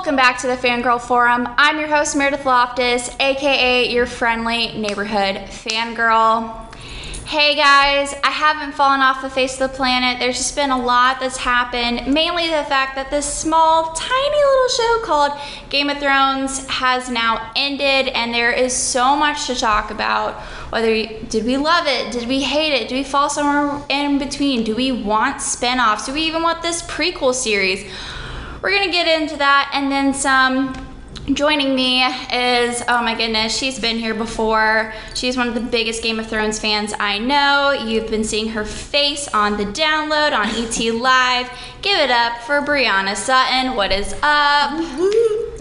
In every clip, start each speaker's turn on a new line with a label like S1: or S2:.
S1: Welcome back to the Fangirl Forum. I'm your host, Meredith Loftus, aka your friendly neighborhood fangirl. Hey guys, I haven't fallen off the face of the planet. There's just been a lot that's happened. Mainly the fact that this small, tiny little show called Game of Thrones has now ended, and there is so much to talk about. Whether we, did we love it? Did we hate it? Do we fall somewhere in between? Do we want spin-offs? Do we even want this prequel series? We're gonna get into that and then some. Joining me is, oh my goodness, she's been here before. She's one of the biggest Game of Thrones fans I know. You've been seeing her face on the download on ET Live. Give it up for Brianna Sutton. What is up?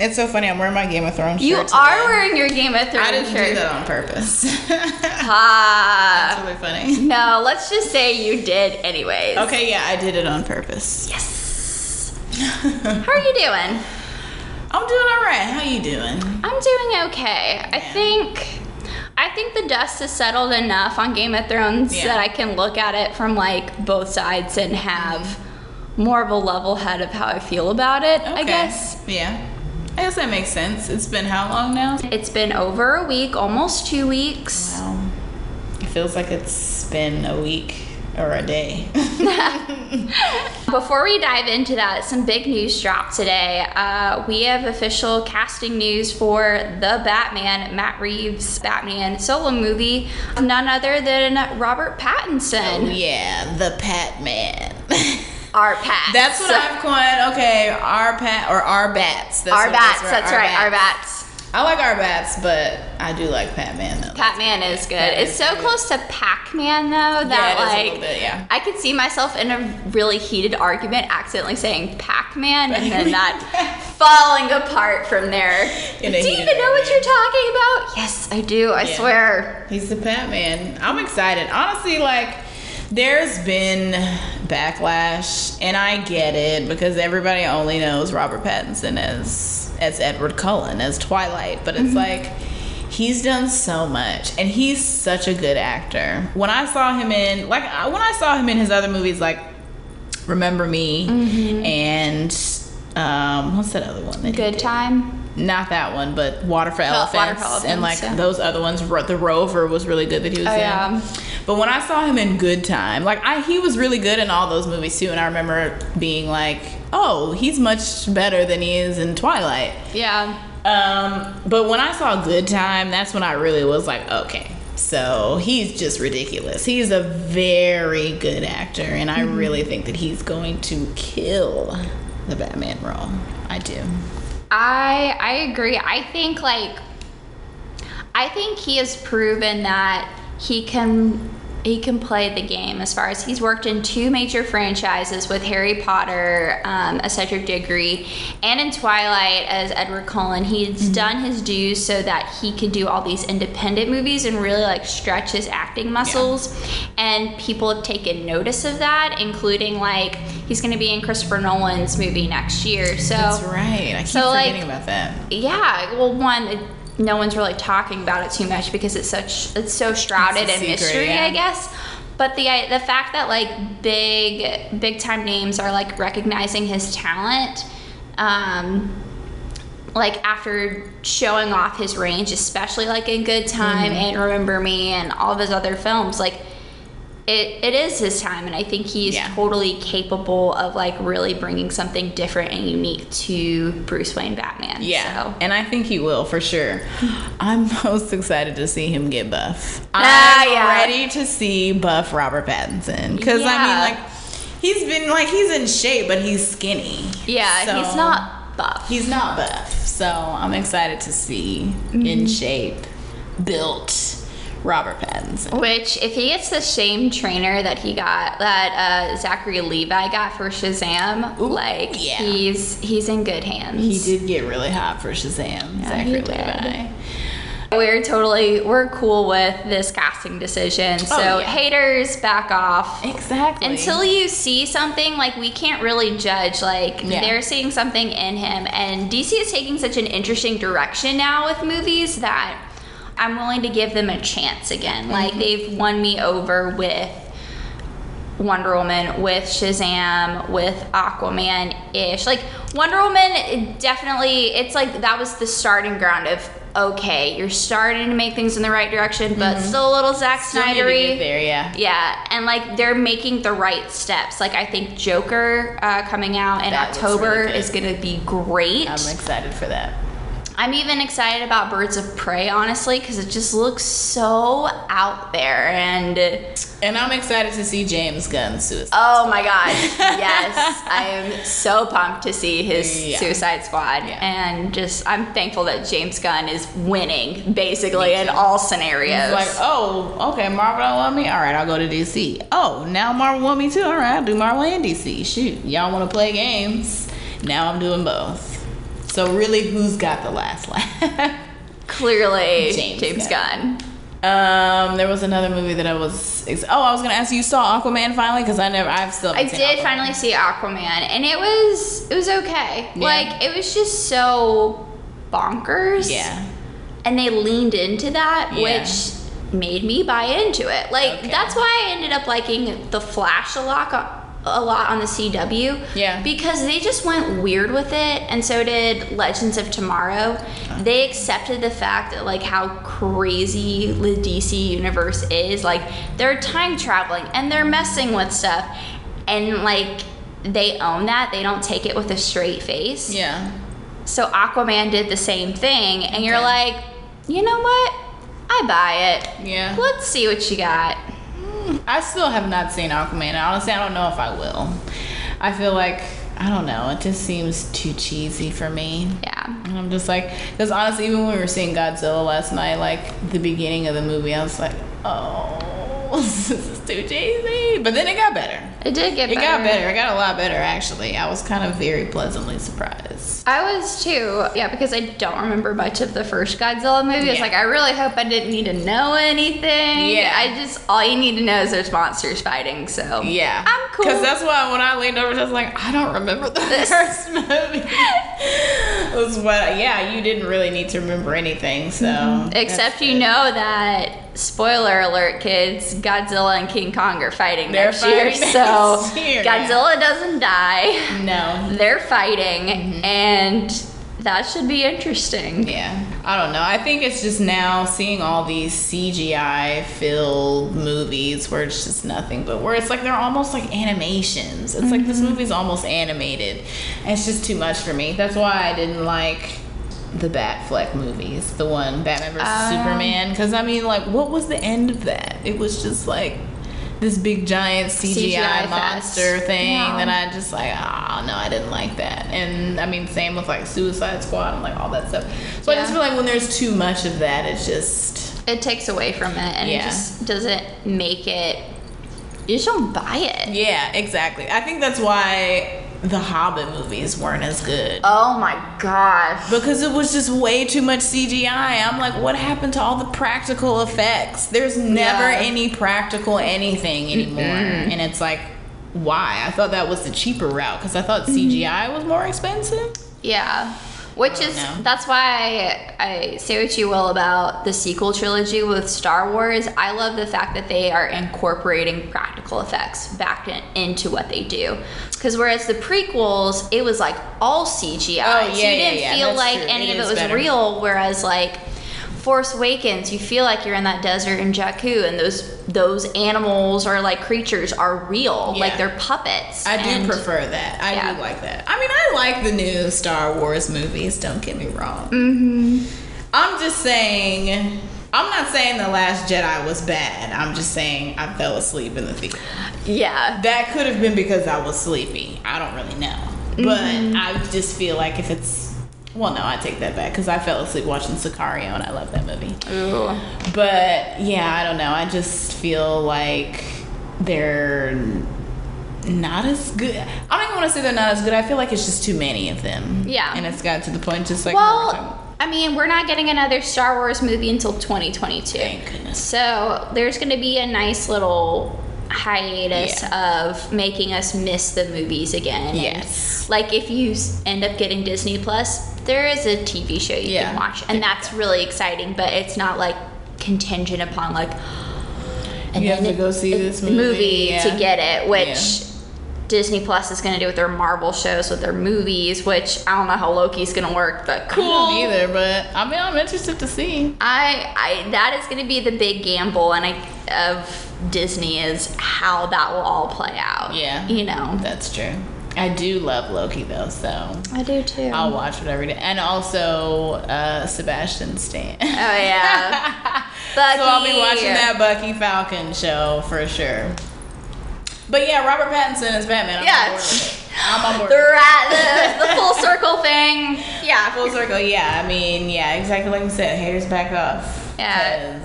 S2: It's so funny. I'm wearing my Game of Thrones
S1: You
S2: shirt.
S1: are wearing your Game of Thrones
S2: I didn't
S1: shirt.
S2: do that on purpose.
S1: Ah.
S2: That's really funny.
S1: No, let's just say you did anyways.
S2: Okay, yeah, I did it on purpose.
S1: Yes. How are you doing?
S2: I'm doing all right. How are you doing?
S1: I'm doing okay. I think I think the dust has settled enough on Game of Thrones
S2: Yeah.
S1: that I can look at it from like both sides and have more of a level head of how I feel about it, I
S2: Okay.
S1: guess.
S2: Yeah. I guess that makes sense. It's been how long now?
S1: It's been over a week, almost 2 weeks.
S2: Wow. It feels like it's been a week or a day.
S1: Before we dive into that, some big news dropped today. Uh, we have official casting news for the Batman, Matt Reeves Batman solo movie, none other than Robert Pattinson.
S2: Oh, yeah, the Pat Man.
S1: Our Pat.
S2: That's what I've coined. Okay, our Pat or our bats. That's
S1: Our
S2: what it is,
S1: bats, that's right, our bats.
S2: I like our bats, but I do like Pat Man though.
S1: Pat Man is good. It's so
S2: good.
S1: close to Pac Man though that
S2: Yeah, it is a
S1: like
S2: bit, yeah.
S1: I could see myself in a really heated argument accidentally saying Pac Man and then that falling apart from there.
S2: In
S1: do you even know what you're talking about? Yes, I do. I
S2: Yeah.
S1: swear.
S2: He's the Pat Man. I'm excited. Honestly, like, there's been backlash, and I get it because everybody only knows Robert Pattinson as as Edward Cullen as Twilight, but it's like he's done so much, and he's such a good actor. When I saw him in, like, when I saw him in his other movies, like Remember Me, and um, what's that other one? that
S1: Good time.
S2: Not that one, but Water for
S1: Water for
S2: Elephants,
S1: Elephants,
S2: and like
S1: yeah.
S2: those other ones. The Rover was really good that he was
S1: Oh,
S2: in.
S1: yeah.
S2: But when I saw him in Good Time, like I, he was really good in all those movies too. And I remember being like, "Oh, he's much better than he is in Twilight."
S1: Yeah.
S2: Um, but when I saw Good Time, that's when I really was like, "Okay." So he's just ridiculous. He's a very good actor, and
S1: Mm-hmm.
S2: I really think that he's going to kill the Batman role. I do.
S1: I I agree. I think like I think he has proven that he can he can play the game as far as he's worked in two major franchises with Harry Potter, um, a Cedric Diggory, and in Twilight as Edward Cullen. He's done his dues so that he could do all these independent movies and really like stretch his acting muscles. And people have taken notice of that, including like he's going to be in Christopher Nolan's movie next year. So
S2: That's right. I keep
S1: so, like,
S2: forgetting about that.
S1: yeah, well, one, no one's really talking about it too much because it's such it's so shrouded
S2: It's
S1: in
S2: secret,
S1: mystery,
S2: yeah.
S1: I guess. But the the fact that like big big time names are like recognizing his talent, um, like after showing off his range, especially like in Good Time
S2: Mm-hmm.
S1: and Remember Me and all of his other films, like. It, it is his time and i think he's
S2: Yeah.
S1: totally capable of like really bringing something different and unique to bruce wayne batman
S2: Yeah,
S1: so.
S2: and I think he will for sure. I'm most excited to see him get buff.
S1: Ah,
S2: I'm
S1: yeah.
S2: ready to see buff Robert Pattinson because I mean, like, he's been like he's in shape, but he's skinny.
S1: Yeah,
S2: So-
S1: he's not buff.
S2: He's not buff, so I'm excited to see
S1: Mm-hmm.
S2: in shape, built Robert Pattinson.
S1: Which, if he gets the same trainer that he got, that uh, Zachary Levi got for Shazam,
S2: Ooh,
S1: like
S2: yeah.
S1: he's he's in good hands.
S2: He did get really hot for Shazam,
S1: Yeah,
S2: Zachary. Levi.
S1: We're totally we're cool with this casting decision. So
S2: Oh, yeah.
S1: haters, back off.
S2: Exactly.
S1: Until you see something, like we can't really judge. Like
S2: Yeah.
S1: they're seeing something in him, and DC is taking such an interesting direction now with movies that I'm willing to give them a chance again. Like
S2: Mm-hmm.
S1: they've won me over with Wonder Woman, with Shazam, with Aquaman ish. Like Wonder Woman, it definitely, it's like that was the starting ground of okay, you're starting to make things in the right direction, but still a little Zack
S2: Mm-hmm. Still need to
S1: Snydery.
S2: there, yeah.
S1: Yeah, and like they're making the right steps. Like I think Joker uh, coming out in
S2: That
S1: October
S2: really
S1: is going to be great.
S2: I'm excited for that.
S1: I'm even excited about Birds of Prey, honestly, because it just looks so out there. And
S2: And I'm excited to see James Gunn's Suicide.
S1: oh my god, yes, I am so pumped to see his
S2: Yeah.
S1: Suicide Squad.
S2: Yeah.
S1: And just, I'm thankful that James Gunn is winning basically in all scenarios.
S2: It's like, oh, okay, Marvel don't want me. All right, I'll go to DC. Oh, now Marvel want me too. All right, I'll do Marvel and DC. Shoot, y'all want to play games? Now I'm doing both. So really, who's got the last laugh?
S1: Clearly,
S2: James
S1: James,
S2: Gunn.
S1: Gunn.
S2: um, there was another movie that I was. Ex- oh, I was gonna ask you. You saw Aquaman finally? Because I never. I've still.
S1: I did
S2: Aquaman.
S1: finally see Aquaman, and it was it was okay.
S2: Yeah.
S1: Like it was just so bonkers.
S2: Yeah.
S1: and they leaned into that,
S2: Yeah.
S1: which made me buy into it. Like
S2: Okay.
S1: that's why I ended up liking the Flash a lot. A lot on the CW,
S2: Yeah.
S1: because they just went weird with it, and so did Legends of Tomorrow. Uh-huh. They accepted the fact that like how crazy the DC universe is. Like they're time traveling and they're messing with stuff, and like they own that. They don't take it with a straight face.
S2: Yeah.
S1: So Aquaman did the same thing, and you're
S2: Okay.
S1: like, you know what? I buy it.
S2: Yeah.
S1: Let's see what you got.
S2: I still have not seen Aquaman. Honestly, I don't know if I will. I feel like I don't know. It just seems too cheesy for me.
S1: Yeah.
S2: And I'm just like, because honestly, even when we were seeing Godzilla last night, like the beginning of the movie, I was like, oh, this is too cheesy. But then it got better.
S1: It did get
S2: It
S1: better.
S2: It got better. It got a lot better, actually. I was kind of very pleasantly surprised.
S1: I was too. Yeah, because I don't remember much of the first Godzilla movie. It's like I really hope I didn't need to know anything.
S2: Yeah.
S1: I just all you need to know is there's monsters fighting. So
S2: Yeah.
S1: I'm cool.
S2: Because that's why when I leaned over, I was like, I don't remember the first movie. it was what, yeah, you didn't really need to remember anything, so.
S1: Mm-hmm. Except you know that spoiler alert, kids, Godzilla and King Kong are fighting
S2: They're
S1: next year.
S2: fighting
S1: so
S2: next year, yeah.
S1: Godzilla doesn't die.
S2: No.
S1: They're fighting,
S2: Mm-hmm.
S1: and that should be interesting.
S2: Yeah, I don't know. I think it's just now seeing all these CGI filled movies where it's just nothing but where it's like they're almost like animations. It's like
S1: Mm-hmm.
S2: this movie's almost animated. And it's just too much for me. That's why I didn't like the Batfleck movies, the one Batman vs
S1: Oh.
S2: Um, Superman. Because I mean, like, what was the end of that? It was just like this big giant CGI,
S1: CGI
S2: monster
S1: fest.
S2: thing
S1: Yeah.
S2: that I just like, oh no, I didn't like that. And I mean, same with like Suicide Squad and like all that stuff. So I just feel like when there's too much of that, it's just
S1: It takes away from it, and it
S2: Yeah.
S1: just doesn't make it. You just don't buy it.
S2: yeah, exactly. I think that's why the Hobbit movies weren't as good.
S1: Oh my gosh.
S2: Because it was just way too much CGI. I'm like, what happened to all the practical effects? There's never
S1: Yeah.
S2: any practical anything anymore. And it's like, why? I thought that was the cheaper route because I thought CGI was more expensive.
S1: Yeah. Which is
S2: know.
S1: that's why I, I say what you will about the sequel trilogy with Star Wars. I love the fact that they are incorporating practical effects back in, into what they do. Because whereas the prequels, it was like all CGI,
S2: Oh,
S1: so
S2: yeah,
S1: you didn't
S2: yeah,
S1: feel
S2: that's
S1: like
S2: true.
S1: any
S2: It
S1: of it was
S2: better.
S1: real. Whereas like Force Awakens, you feel like you're in that desert in Jakku, and those those animals or like creatures are real,
S2: Yeah.
S1: like they're puppets.
S2: I do prefer that. I
S1: Yeah.
S2: do like that. I mean, I like the new Star Wars movies. Don't get me wrong. Mm-hmm. I'm just saying. I'm not saying the Last Jedi was bad. I'm just saying I fell asleep in the theater.
S1: Yeah,
S2: That could have been because I was sleepy. I don't really know, but
S1: Mm-hmm.
S2: I just feel like if it's well, no, I take that back because I fell asleep watching Sicario and I love that movie.
S1: Ooh.
S2: But yeah, I don't know. I just feel like they're not as good. I don't even want to say they're not as good. I feel like it's just too many of them.
S1: Yeah.
S2: And it's got to the point just like we were talking-
S1: Well, I mean, we're not getting another Star Wars movie until 2022.
S2: Thank goodness.
S1: So there's going to be a nice little hiatus
S2: Yeah.
S1: of making us miss the movies again. And,
S2: Yes.
S1: like if you end up getting Disney Plus, there is a TV show you
S2: Yeah.
S1: can watch, and that's really exciting. But it's not like contingent upon like. and
S2: You have
S1: then
S2: to go see this movie,
S1: movie
S2: yeah.
S1: to get it, which. Disney Plus is going to do with their Marvel shows with their movies. Which I don't know how Loki's going to work, but cool.
S2: Either, but I mean, I'm interested to see.
S1: I, I that is going to be the big gamble, and I of Disney is how that will all play out.
S2: Yeah.
S1: you know.
S2: That's true. I do love Loki though, so
S1: I do too.
S2: I'll watch whatever every day. And also uh, Sebastian Stan.
S1: Oh yeah,
S2: so I'll be watching that Bucky Falcon show for sure. But yeah, Robert Pattinson is Batman. I'm
S1: Yeah.
S2: on board with it. I'm on board.
S1: the rat, the, the full circle thing. Yeah,
S2: Full circle, yeah. I mean, yeah, exactly like you said. Haters back off.
S1: Yeah.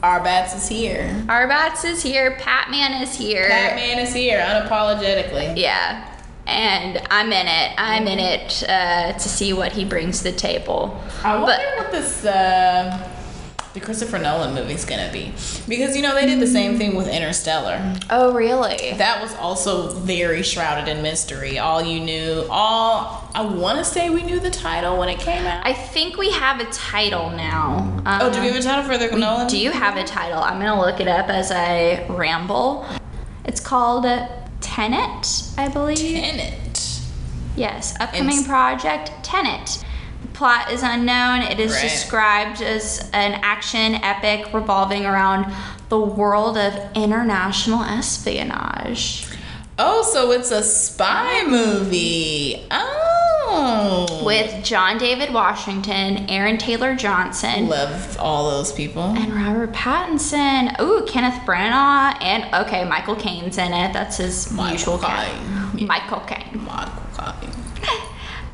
S2: 'Cause Our bats is here.
S1: Arbats is here. Patman is here.
S2: Batman is here, unapologetically.
S1: Yeah. And I'm in it. I'm in it uh, to see what he brings to the table.
S2: I wonder
S1: But
S2: what this uh, the Christopher Nolan movie's gonna be because you know they did the same thing with Interstellar.
S1: oh, really?
S2: That was also very shrouded in mystery. All you knew, all I want to say we knew the title when it came out.
S1: I think we have a title now. Um,
S2: oh, do we have a title for the Nolan?
S1: Do you have a title? I'm gonna look it up as I ramble. It's called Tenet, I believe.
S2: Tenet.
S1: Yes, upcoming project Tenet. Plot is unknown. It is
S2: Right.
S1: described as an action epic revolving around the world of international espionage.
S2: Oh, so it's a spy movie. Oh,
S1: With John David Washington, Aaron Taylor Johnson,
S2: love all those people.
S1: and Robert Pattinson. Ooh, Kenneth Branagh, and okay, Michael Caine's in it. That's his
S2: Michael
S1: usual
S2: Caine.
S1: Michael Caine.
S2: Michael Caine.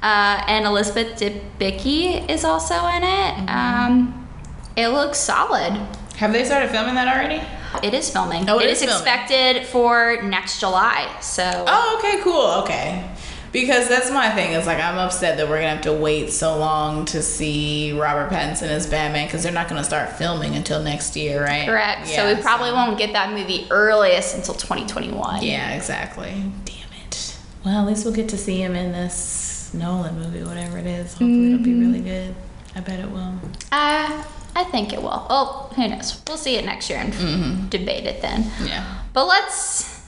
S1: Uh, and Elizabeth Debicki is also in it.
S2: Mm-hmm.
S1: Um, it looks solid.
S2: Have they started filming that already?
S1: It is filming.
S2: Oh, it
S1: it
S2: is
S1: is, expected for next July. So
S2: Oh, okay, cool. Okay. Because that's my thing. Is like I'm upset that we're gonna have to wait so long to see Robert Pattinson as Batman because they're not gonna start filming until next year, right?
S1: correct.
S2: Yeah,
S1: so we probably won't get that movie earliest until 2021.
S2: Yeah, exactly. Damn it. Well, at least we'll get to see him in this Nolan movie, whatever it is. Hopefully, it'll be
S1: Mm-hmm.
S2: really good. I bet it will.
S1: Uh, I think it will. Oh, who knows? We'll see it next year and
S2: Mm-hmm.
S1: debate it then.
S2: Yeah.
S1: But let's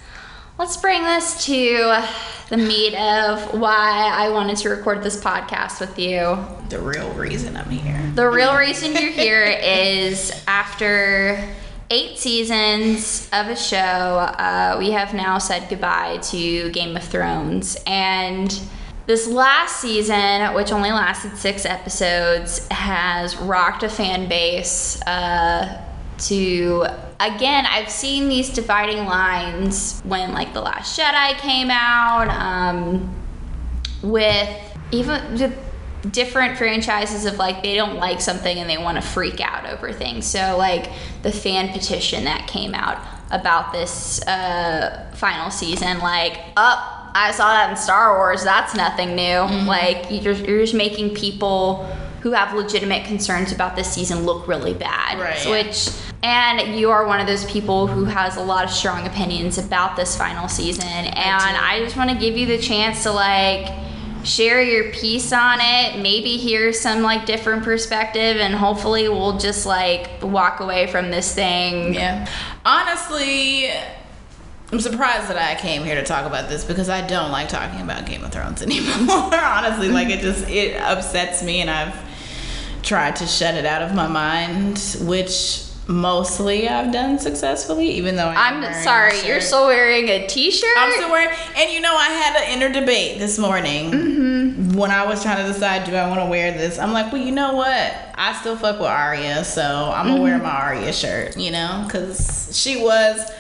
S1: let's bring this to the meat of why I wanted to record this podcast with you.
S2: The real reason I'm here.
S1: The real reason you're here is after eight seasons of a show, uh, we have now said goodbye to Game of Thrones. And this last season, which only lasted six episodes, has rocked a fan base uh, to. Again, I've seen these dividing lines when, like, The Last Jedi came out. Um, with even different franchises of like they don't like something and they want to freak out over things. So like the fan petition that came out about this uh, final season, like up. I saw that in Star Wars. That's nothing new. Mm-hmm. Like you're, you're just making people who have legitimate concerns about this season look really bad.
S2: Right.
S1: So which and you are one of those people who has a lot of strong opinions about this final season and I, just want to give you the chance to like share your piece on it maybe hear some like different perspective and hopefully we'll just like walk away from this thing
S2: Yeah. Honestly, I'm surprised that I came here to talk about this because I don't like talking about Game of Thrones anymore. Honestly, like it just it upsets me and I've tried to shut it out of my mind, which mostly I've done successfully, even though I am
S1: i'm sorry you're still wearing a t-shirt
S2: I'm still wearing, and you know, I had an inner debate this morning
S1: Mm-hmm.
S2: when I was trying to decide, do I want to wear this? I'm like, well, you know what? I still fuck with Arya, so I'm gonna
S1: Mm-hmm.
S2: wear my Arya shirt, you know, because she was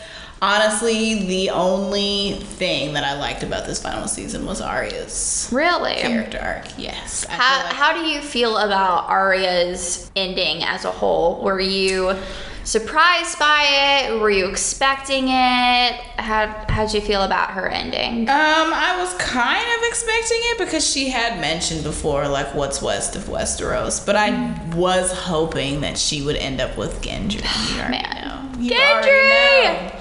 S2: honestly the only thing that I liked about this final season was Arya's
S1: really
S2: character arc. Yes. I
S1: How,
S2: like-
S1: how do you feel about Arya's ending as a whole? Were you surprised by it? Were you expecting it? How how'd you feel about her ending?
S2: Um, I was kind of expecting it because she had mentioned before, like, what's west of Westeros. But I was hoping that she would end up with Gendry. You
S1: Man.
S2: know. You
S1: Gendry!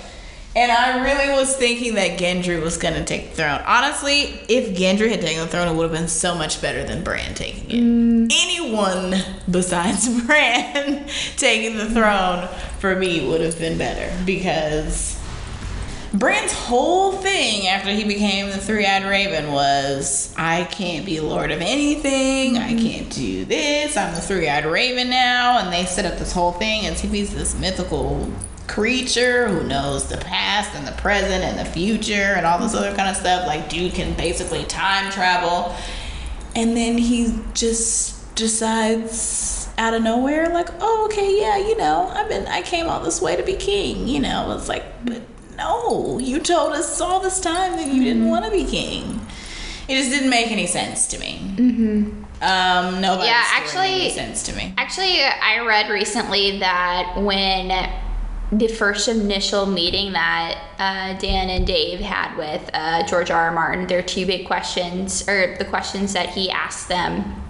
S2: And I really was thinking that Gendry was gonna take the throne. Honestly, if Gendry had taken the throne, it would have been so much better than Bran taking it. Mm. Anyone besides Bran taking the throne for me would have been better because Bran's whole thing after he became the three-eyed raven was I can't be lord of anything. I mm-hmm. can't do this. I'm the three-eyed raven now, and they set up this whole thing as if he's this mythical creature who knows the past and the present and the future and all this other kind of stuff. Like dude can basically time travel. And then he just decides out of nowhere, like, oh, okay, yeah, you know, I've been, I came all this way to be king, you know. It's like, but no, you told us all this time that you didn't want to be king. It just didn't make any sense to me. Mm-hmm. Um, nobody.
S1: Yeah,
S2: made
S1: actually-
S2: sense to me.
S1: Actually, I read recently that when the first initial meeting that uh, Dan and Dave had with uh, George R. R. Martin, their two big questions, or the questions that he asked them,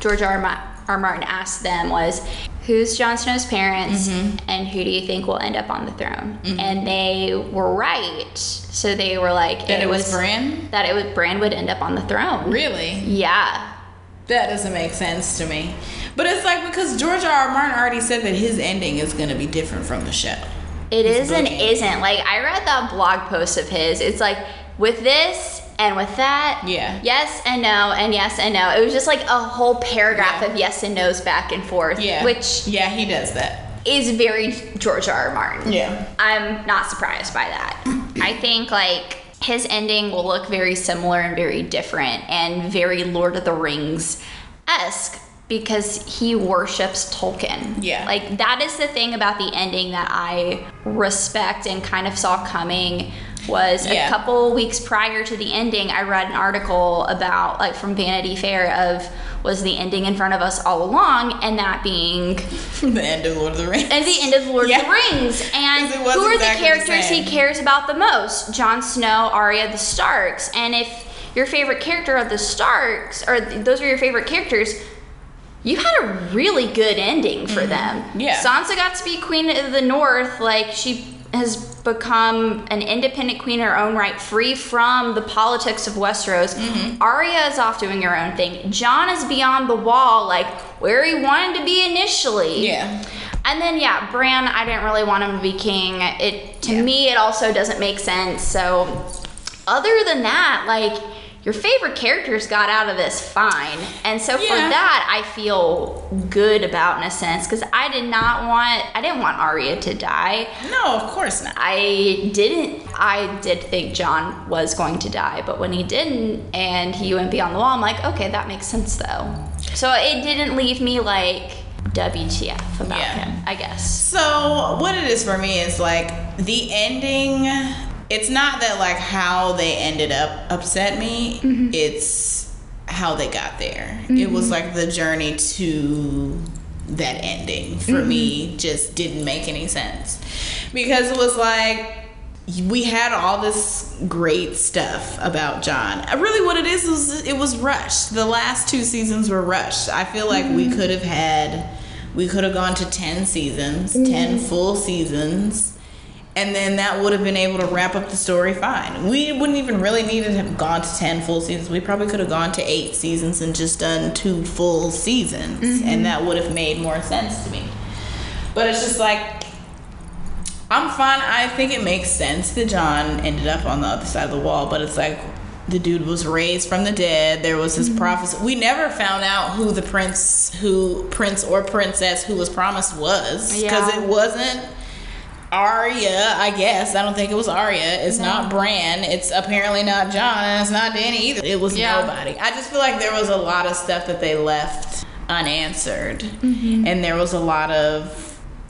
S1: George R. Ma- R. Martin asked them was, Who's Jon Snow's parents, and who do you think will end up on the throne? And they were right. So they were like,
S2: That it was Bran.
S1: That it was Bran would end up on the throne.
S2: Really?
S1: Yeah.
S2: That doesn't make sense to me. But it's like because George R. R. Martin already said that his ending is going to be different from the show.
S1: It is and isn't. Like I read that blog post of his. It's like with this and with that.
S2: Yeah.
S1: Yes and no and yes and no. It was just like a whole paragraph
S2: Yeah.
S1: of yes and no's back and forth.
S2: Yeah.
S1: Which
S2: yeah, he does that.
S1: is very George R. R. Martin.
S2: Yeah.
S1: I'm not surprised by that. I think like his ending will look very similar and very different and very Lord of the Rings esque because he worships Tolkien.
S2: Yeah.
S1: Like that is the thing about the ending that I respect and kind of saw coming was
S2: Yeah.
S1: a couple weeks prior to the ending I read an article about like from Vanity Fair of was the ending in front of us all along and that being
S2: the end of Lord of the Rings.
S1: at the end of Lord
S2: Yeah.
S1: of the Rings. And
S2: 'Cause it was
S1: who are
S2: exactly
S1: the
S2: the
S1: characters he cares about the most? Jon Snow, Arya, the Starks. And if your favorite character are the Starks, or those are your favorite characters, you had a really good ending for them.
S2: Mm-hmm. Yeah.
S1: Sansa got to be Queen of the North. Like, she has become an independent queen in her own right, free from the politics of Westeros.
S2: Mm-hmm.
S1: Arya is off doing her own thing. Jon is beyond the wall, like where he wanted to be initially.
S2: Yeah.
S1: And then yeah, Bran, I didn't really want him to be king. It to
S2: Yeah.
S1: me it also doesn't make sense. So other than that, like your favorite characters got out of this fine. And so for that I feel good about in a sense cuz I did not want I didn't want Arya to die.
S2: No, of course not.
S1: I didn't I did think Jon was going to die, but when he didn't and he went beyond the wall, I'm like, okay, that makes sense though. So it didn't leave me like WTF about
S2: Yeah.
S1: him, I guess.
S2: So what it is for me is like the ending. It's not that like how they ended up upset me. Mm-hmm. It's how they got there. It was mm-hmm. like the journey to that ending for mm-hmm. me just didn't make any sense because it was like we had all this great stuff about Jon. Uh, Really, what it is is it was rushed. The last two seasons were rushed. I feel like we could have had, we could have gone to ten seasons, ten full seasons, and then that would have been able to wrap up the story fine. We wouldn't even really need to have gone to ten full seasons. We probably could have gone to eight seasons and just done two full seasons, mm-hmm. and that would have made more sense to me. But it's just like I'm fine. I think it makes sense that Jon ended up on the other side of the wall, but it's like the dude was raised from the dead. There was his mm-hmm. prophecy. We never found out who the prince, who prince or princess who was promised was, because
S1: Yeah.
S2: it wasn't Arya. I guess I don't think it was Arya. It's not Bran. It's apparently not Jon, and it's not Dany either. It was
S1: Yeah.
S2: nobody. I just feel like there was a lot of stuff that they left unanswered, mm-hmm. and there was a lot of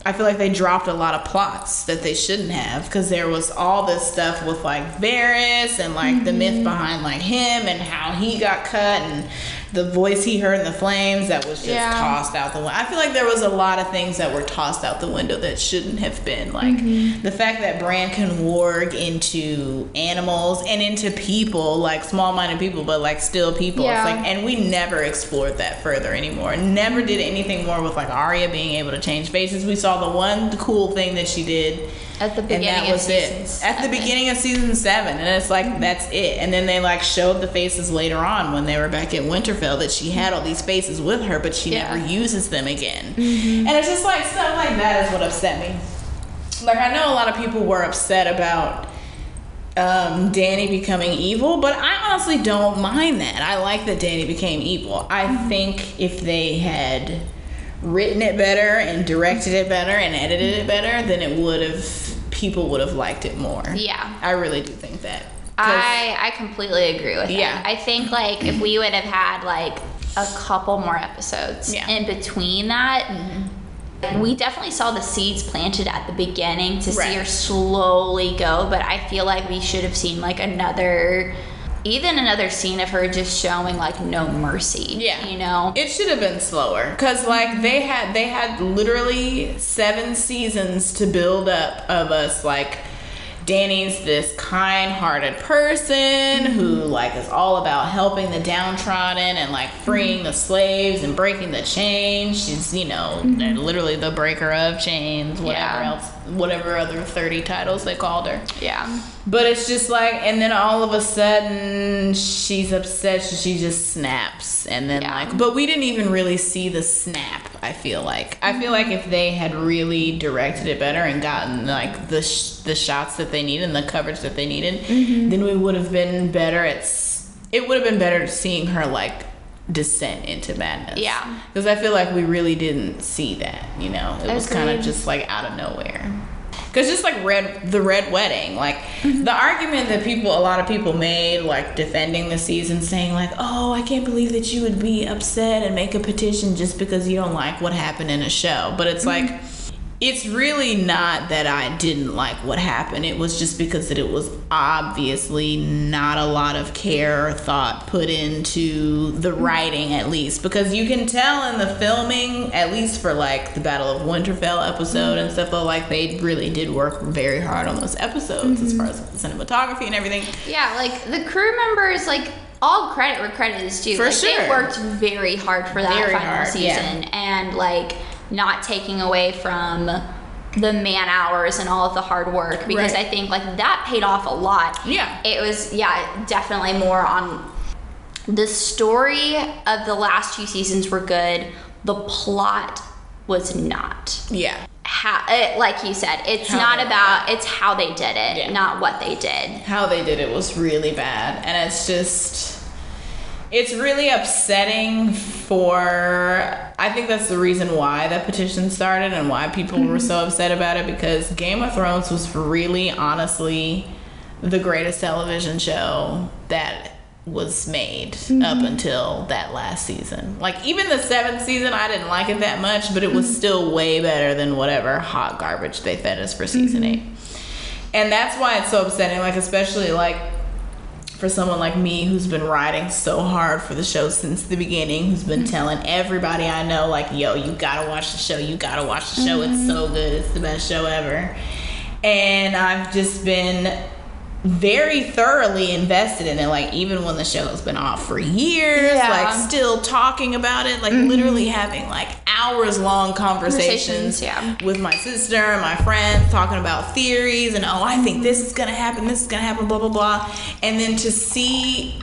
S2: I feel like they dropped a lot of plots that they shouldn't have because there was all this stuff with like Varys and like the myth mm-hmm. behind like him and how he got cut and the voice he heard in the flames that was just
S1: Yeah.
S2: tossed out the window. I feel like there was a lot of things that were tossed out the window that shouldn't have been. Like mm-hmm. the fact that Bran can warg into animals and into people, like small minded people, but like still people.
S1: Yeah.
S2: It's like and we never explored that further anymore. Never did anything more with like Arya being able to change faces. We saw the one cool thing that she did
S1: At the
S2: and
S1: beginning
S2: that
S1: of
S2: was it.
S1: season
S2: At the
S1: seven.
S2: beginning of season seven, and it's like that's it. And then they like showed the faces later on when they were back at Winterfell that she had all these faces with her, but she
S1: Yeah. Mm-hmm.
S2: never uses them again. And it's just like stuff like that is what upset me. Like I know a lot of people were upset about um, Dany becoming evil, but I honestly don't mind that. I like that Dany became evil. I
S1: Mm-hmm.
S2: think if they had written it better and directed it better and edited it better, then it would have people would have liked it more.
S1: Yeah.
S2: I really do think that.
S1: I I completely agree with
S2: Yeah.
S1: that. I think like if we would have had like a couple more episodes
S2: Yeah.
S1: in between that, mm-hmm. we definitely saw the seeds planted at the beginning to
S2: Right.
S1: see her slowly go. But I feel like we should have seen like another, even another scene of her just showing like no mercy.
S2: Yeah.
S1: you know.
S2: It should have been slower cuz like they had they had literally 7 seasons to build up of us like Dany's this kind-hearted person who mm-hmm. like is all about helping the downtrodden and like freeing the mm-hmm. slaves and breaking the chains. She's, you know, mm-hmm. literally the breaker of chains, whatever
S1: Yeah.
S2: else, whatever other 30 titles they called her.
S1: yeah.
S2: But it's just like, and then all of a sudden she's upset. so She just snaps, and then
S1: Yeah.
S2: like, but we didn't even really see the snap. I feel like I feel like if they had really directed it better and gotten like the sh- the shots that they needed and the coverage that they needed,
S1: Mm-hmm.
S2: then we would have been better at. s- It would have been better seeing her like descent into madness.
S1: Yeah.
S2: because I feel like we really didn't see that. You know, it was kind of just like out of nowhere. Cause just like red, the red wedding, like mm-hmm. the argument that people, a lot of people made, like defending the season, saying like, "Oh, I can't believe that you would be upset and make a petition just because you don't like what happened in a show." But it's mm-hmm. like, it's really not that I didn't like what happened. It was just because that it was obviously not a lot of care or thought put into the writing, at least. Because you can tell in the filming, at least for like the Battle of Winterfell episode and stuff, though, like they really did work very hard on those episodes as far as the cinematography and everything.
S1: Yeah, like the crew members, like all credit where credit is due.
S2: For
S1: like,
S2: sure.
S1: They worked very hard for that
S2: Very
S1: final
S2: hard, yeah.
S1: season, and like not taking away from the man hours and all of the hard work because
S2: Right.
S1: I think like that paid off a lot.
S2: Yeah.
S1: It was yeah definitely more on the story of the last two seasons were good. The plot was not
S2: Yeah.
S1: how it, uh, like you said it's
S2: How
S1: not about it's how they did it
S2: Yeah.
S1: not what they did
S2: how they did it was really bad and it's just it's really upsetting for i think that's the reason why that petition started and why people were so mm-hmm. upset about it because game of thrones was really honestly the greatest television show that was made up mm-hmm. until that last season. Like even the seventh season i didn't like it that much but it was mm-hmm. still way better than whatever hot garbage they fed us for season eight. And that's why it's so upsetting like especially like for someone like me who's been riding so hard for the show since the beginning who's been mm-hmm. telling everybody i know like yo you gotta watch the show you gotta watch the show. It's so mm-hmm. good. It's the best show ever. And i've just been very thoroughly invested in it like even when the show has been off for years
S1: Yeah.
S2: like still talking about it like literally mm-hmm. having like hours long
S1: Conversations,
S2: conversations
S1: yeah.
S2: with my sister and my friends talking about theories and oh I think mm-hmm. this is gonna happen, this is gonna happen, blah blah blah. And then to see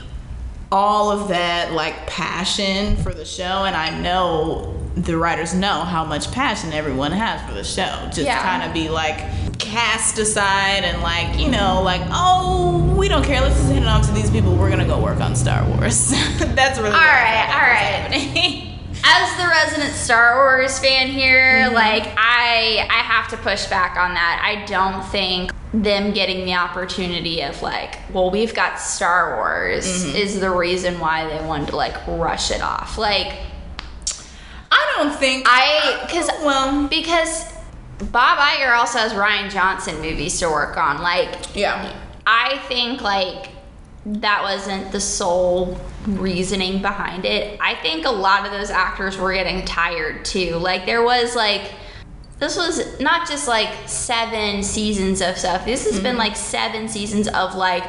S2: all of that like passion for the show and I know the writers know how much passion everyone has for the show. Just
S1: Yeah.
S2: kind of be like cast aside and like, you know, like, oh, we don't care, let's just hand it off to these people, we're gonna go work on Star Wars. That's really
S1: All right, all right. As the resident Star Wars fan here,
S2: Mm-hmm.
S1: like I I have to push back on that. I don't think them getting the opportunity of like, well, we've got Star Wars
S2: Mm-hmm.
S1: is the reason why they wanted to like rush it off. Like
S2: I don't think
S1: I cuz
S2: well
S1: because Bob Iger also has Rian Johnson movies to work on. Like
S2: yeah.
S1: I think like that wasn't the sole reasoning behind it. I think a lot of those actors were getting tired too. Like there was like this was not just like seven seasons of stuff. This has
S2: Mm-hmm.
S1: been like seven seasons of like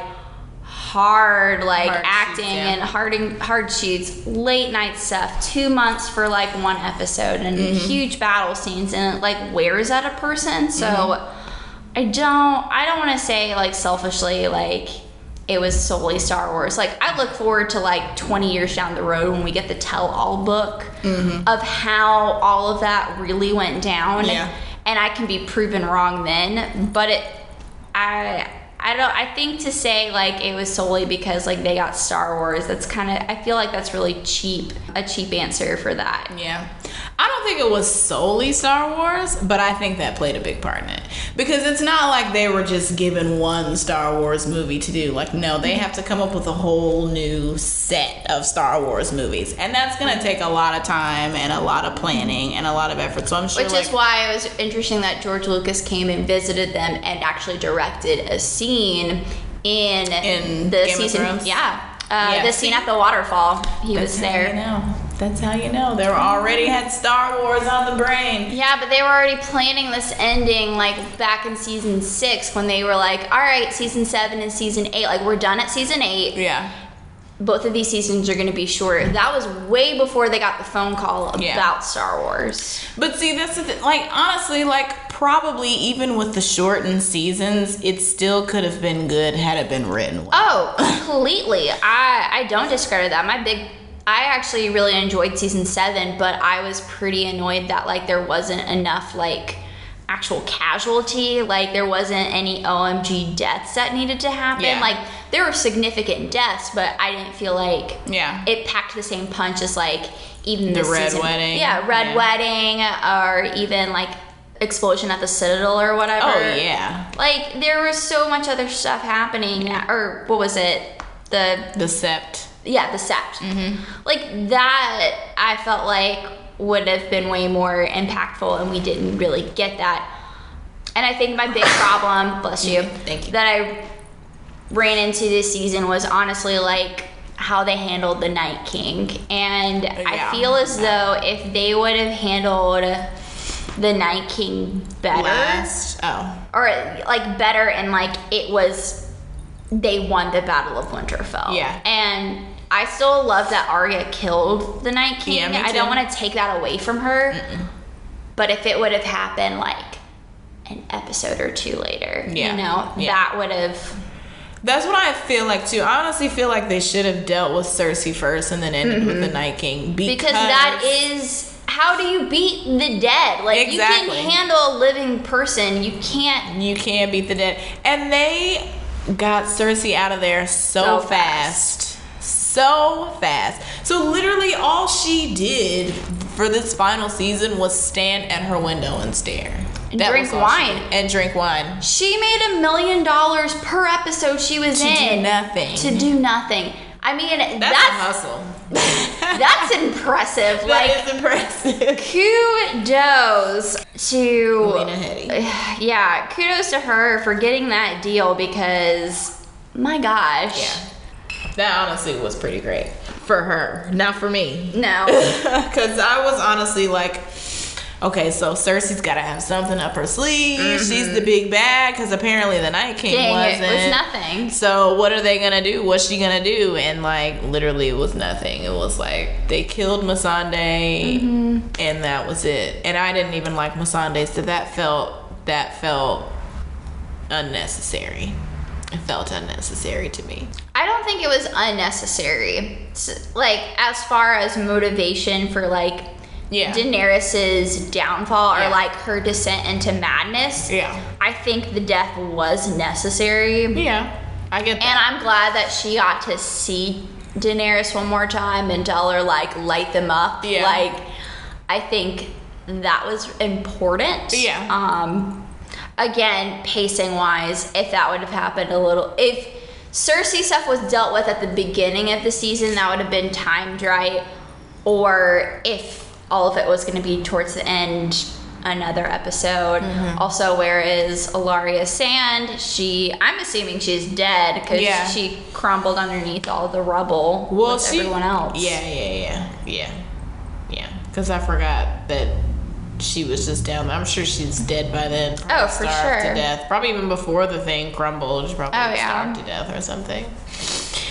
S1: hard like
S2: Hard
S1: acting
S2: shoots, yeah.
S1: and hard hard shoots, late night stuff, two months for like one episode and
S2: Mm-hmm.
S1: huge battle scenes and it like wears at a person. So
S2: Mm-hmm.
S1: I don't I don't want to say like selfishly like it was solely Star Wars. Like I look forward to like 20 years down the road when we get the tell all book mm-hmm. of how all of that really went down
S2: Yeah.
S1: and I can be proven wrong then, but it I I don't I think to say like it was solely because like they got Star Wars that's kind of I feel like that's really cheap a cheap answer for that.
S2: Yeah. I don't think it was solely Star Wars, but I think that played a big part in it. Because it's not like they were just given one Star Wars movie to do. Like, no, they have to come up with a whole new set of Star Wars movies. And that's going to take a lot of time and a lot of planning and a lot of effort. So I'm sure.
S1: Which
S2: like,
S1: is why it was interesting that George Lucas came and visited them and actually directed a scene in,
S2: In
S1: the
S2: Game
S1: season. Yeah. Uh,
S2: Yeah.
S1: The scene at the waterfall. He
S2: that's
S1: was there.
S2: That's how you know. They were already had Star Wars on the brain.
S1: Yeah, but they were already planning this ending like back in season six when they were like, all right, season seven and season eight, like we're done at season eight.
S2: Yeah.
S1: Both of these seasons are going to be shorter. That was way before they got the phone call about
S2: Yeah.
S1: Star Wars.
S2: But see, that's the thing. Like, honestly, like, probably even with the shortened seasons, it still could have been good had it been written well.
S1: Oh, completely. I I don't discredit that. My big I actually really enjoyed season 7, but I was pretty annoyed that like there wasn't enough like actual casualty, like there wasn't any OMG deaths that needed to happen.
S2: Yeah.
S1: Like there were significant deaths, but I didn't feel like
S2: Yeah.
S1: it packed the same punch as like even
S2: The Red
S1: season.
S2: Wedding.
S1: Yeah, Red
S2: Yeah.
S1: Wedding or even like explosion at the Citadel or whatever.
S2: Oh, yeah.
S1: Like there was so much other stuff happening, or what was it? The
S2: The Sept.
S1: Yeah, the Sept.
S2: Mm-hmm.
S1: Like that, I felt like would have been way more impactful, and we didn't really get that. And I think my big problem, bless you,
S2: Thank you.
S1: that I ran into this season was honestly like how they handled the Night King, and
S2: Yeah.
S1: I feel as though if they would have handled the Night King better
S2: Last. Oh.
S1: or like better and like it was they won the battle of winterfell
S2: Yeah.
S1: and i still love that arya killed the night king
S2: Yeah,
S1: i don't want to take that away from her but if it would have happened like an episode or two later
S2: Yeah.
S1: you know
S2: Yeah.
S1: that would have
S2: That's what I feel like, too. I honestly feel like they should have dealt with Cersei first and then ended with the Night King. Because,
S1: because that is how do you beat the dead like
S2: Exactly.
S1: you can handle a living person you can't
S2: You can't beat the dead. And they got Cersei out of there so,
S1: So
S2: fast. So fast. So literally all she did for this final season was stand at her window and stare.
S1: And drink
S2: was she
S1: wine.
S2: And drink wine.
S1: she made a million dollars per episode she was
S2: To do
S1: in
S2: nothing.
S1: to do nothing i mean
S2: That's,
S1: that's
S2: a hustle.
S1: That's impressive.
S2: That
S1: like
S2: is impressive.
S1: kudos to
S2: Lena Headey.
S1: Yeah, kudos to her for getting that deal because my gosh.
S2: Yeah. That honestly was pretty great. For her. Not for me.
S1: No.
S2: Because I was honestly like, okay, so Cersei's got to have something up her sleeve. She's the big bad because apparently the Night King
S1: Mm-hmm. Dang,
S2: wasn't.
S1: it was nothing.
S2: So what are they gonna do? What's she gonna do? And like literally, it was nothing. It was like they killed Missandei,
S1: Mm-hmm.
S2: and that was it. And I didn't even like Missandei, so that felt that felt unnecessary. It felt unnecessary to me.
S1: I don't think it was unnecessary. Like as far as motivation for like
S2: Yeah.
S1: Daenerys's downfall or
S2: Yeah.
S1: like her descent into madness.
S2: Yeah.
S1: I think the death was necessary.
S2: Yeah, I get that. And.
S1: I'm glad that she got to see Daenerys one more time and tell her like light them up.
S2: Yeah.
S1: Like I think that was important.
S2: Yeah.
S1: Um again, pacing wise, if that would have happened a little if Cersei stuff was dealt with at the beginning of the season, that would have been timed right. Or if all of it was gonna be towards the end another episode.
S2: Mm-hmm.
S1: Also, where is Ellaria Sand? She, I'm assuming she's dead because
S2: Yeah.
S1: she crumbled underneath all the rubble
S2: well,
S1: with
S2: she,
S1: everyone else.
S2: Yeah, yeah, yeah, yeah, yeah. Because I forgot that she was just down there. I'm sure she's dead by then. Probably
S1: Oh, for
S2: starved
S1: sure.
S2: To death. Probably even before the thing crumbled. She probably
S1: Oh, yeah.
S2: starved to death or something.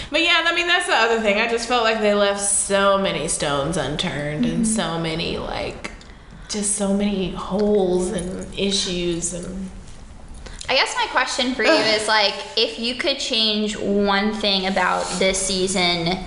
S2: But yeah, I mean that's the other thing. I just felt like they left so many stones unturned
S1: Mm-hmm.
S2: and so many like just so many holes and issues and
S1: I guess my question for you is like, if you could change one thing about this season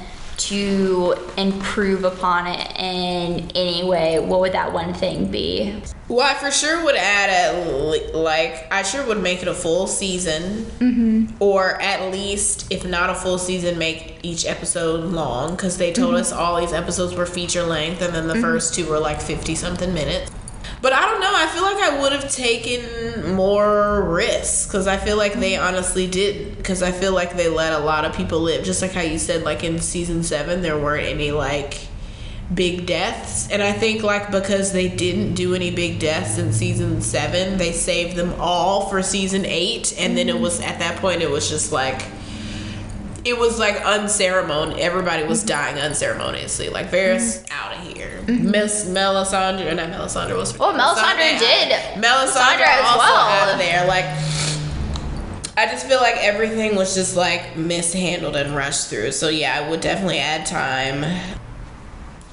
S1: to improve upon it in any way, what would that one thing be?
S2: Well, I for sure would add at like I sure would make it a full season, mm-hmm. or at least if not a full season, make each episode long because they told us all these episodes were feature length, and then the first two were like fifty something minutes. But I don't know. I feel like I would have taken more risks because I feel like they honestly did. Because I feel like they let a lot of people live. Just like how you said, like in season seven, there weren't any like big deaths. And I think like because they didn't do any big deaths in season seven, they saved them all for season eight. And then it was at that point, it was just like it was like unceremonious. Everybody was mm-hmm. dying unceremoniously. Like Varys here. Mm-hmm. Miss Melisandre, and not Melisandre was.
S1: Well, oh, Melisandre did.
S2: Melisandre
S1: as
S2: also
S1: well.
S2: out there. Like, I just feel like everything was just like mishandled and rushed through. So yeah, I would definitely add time.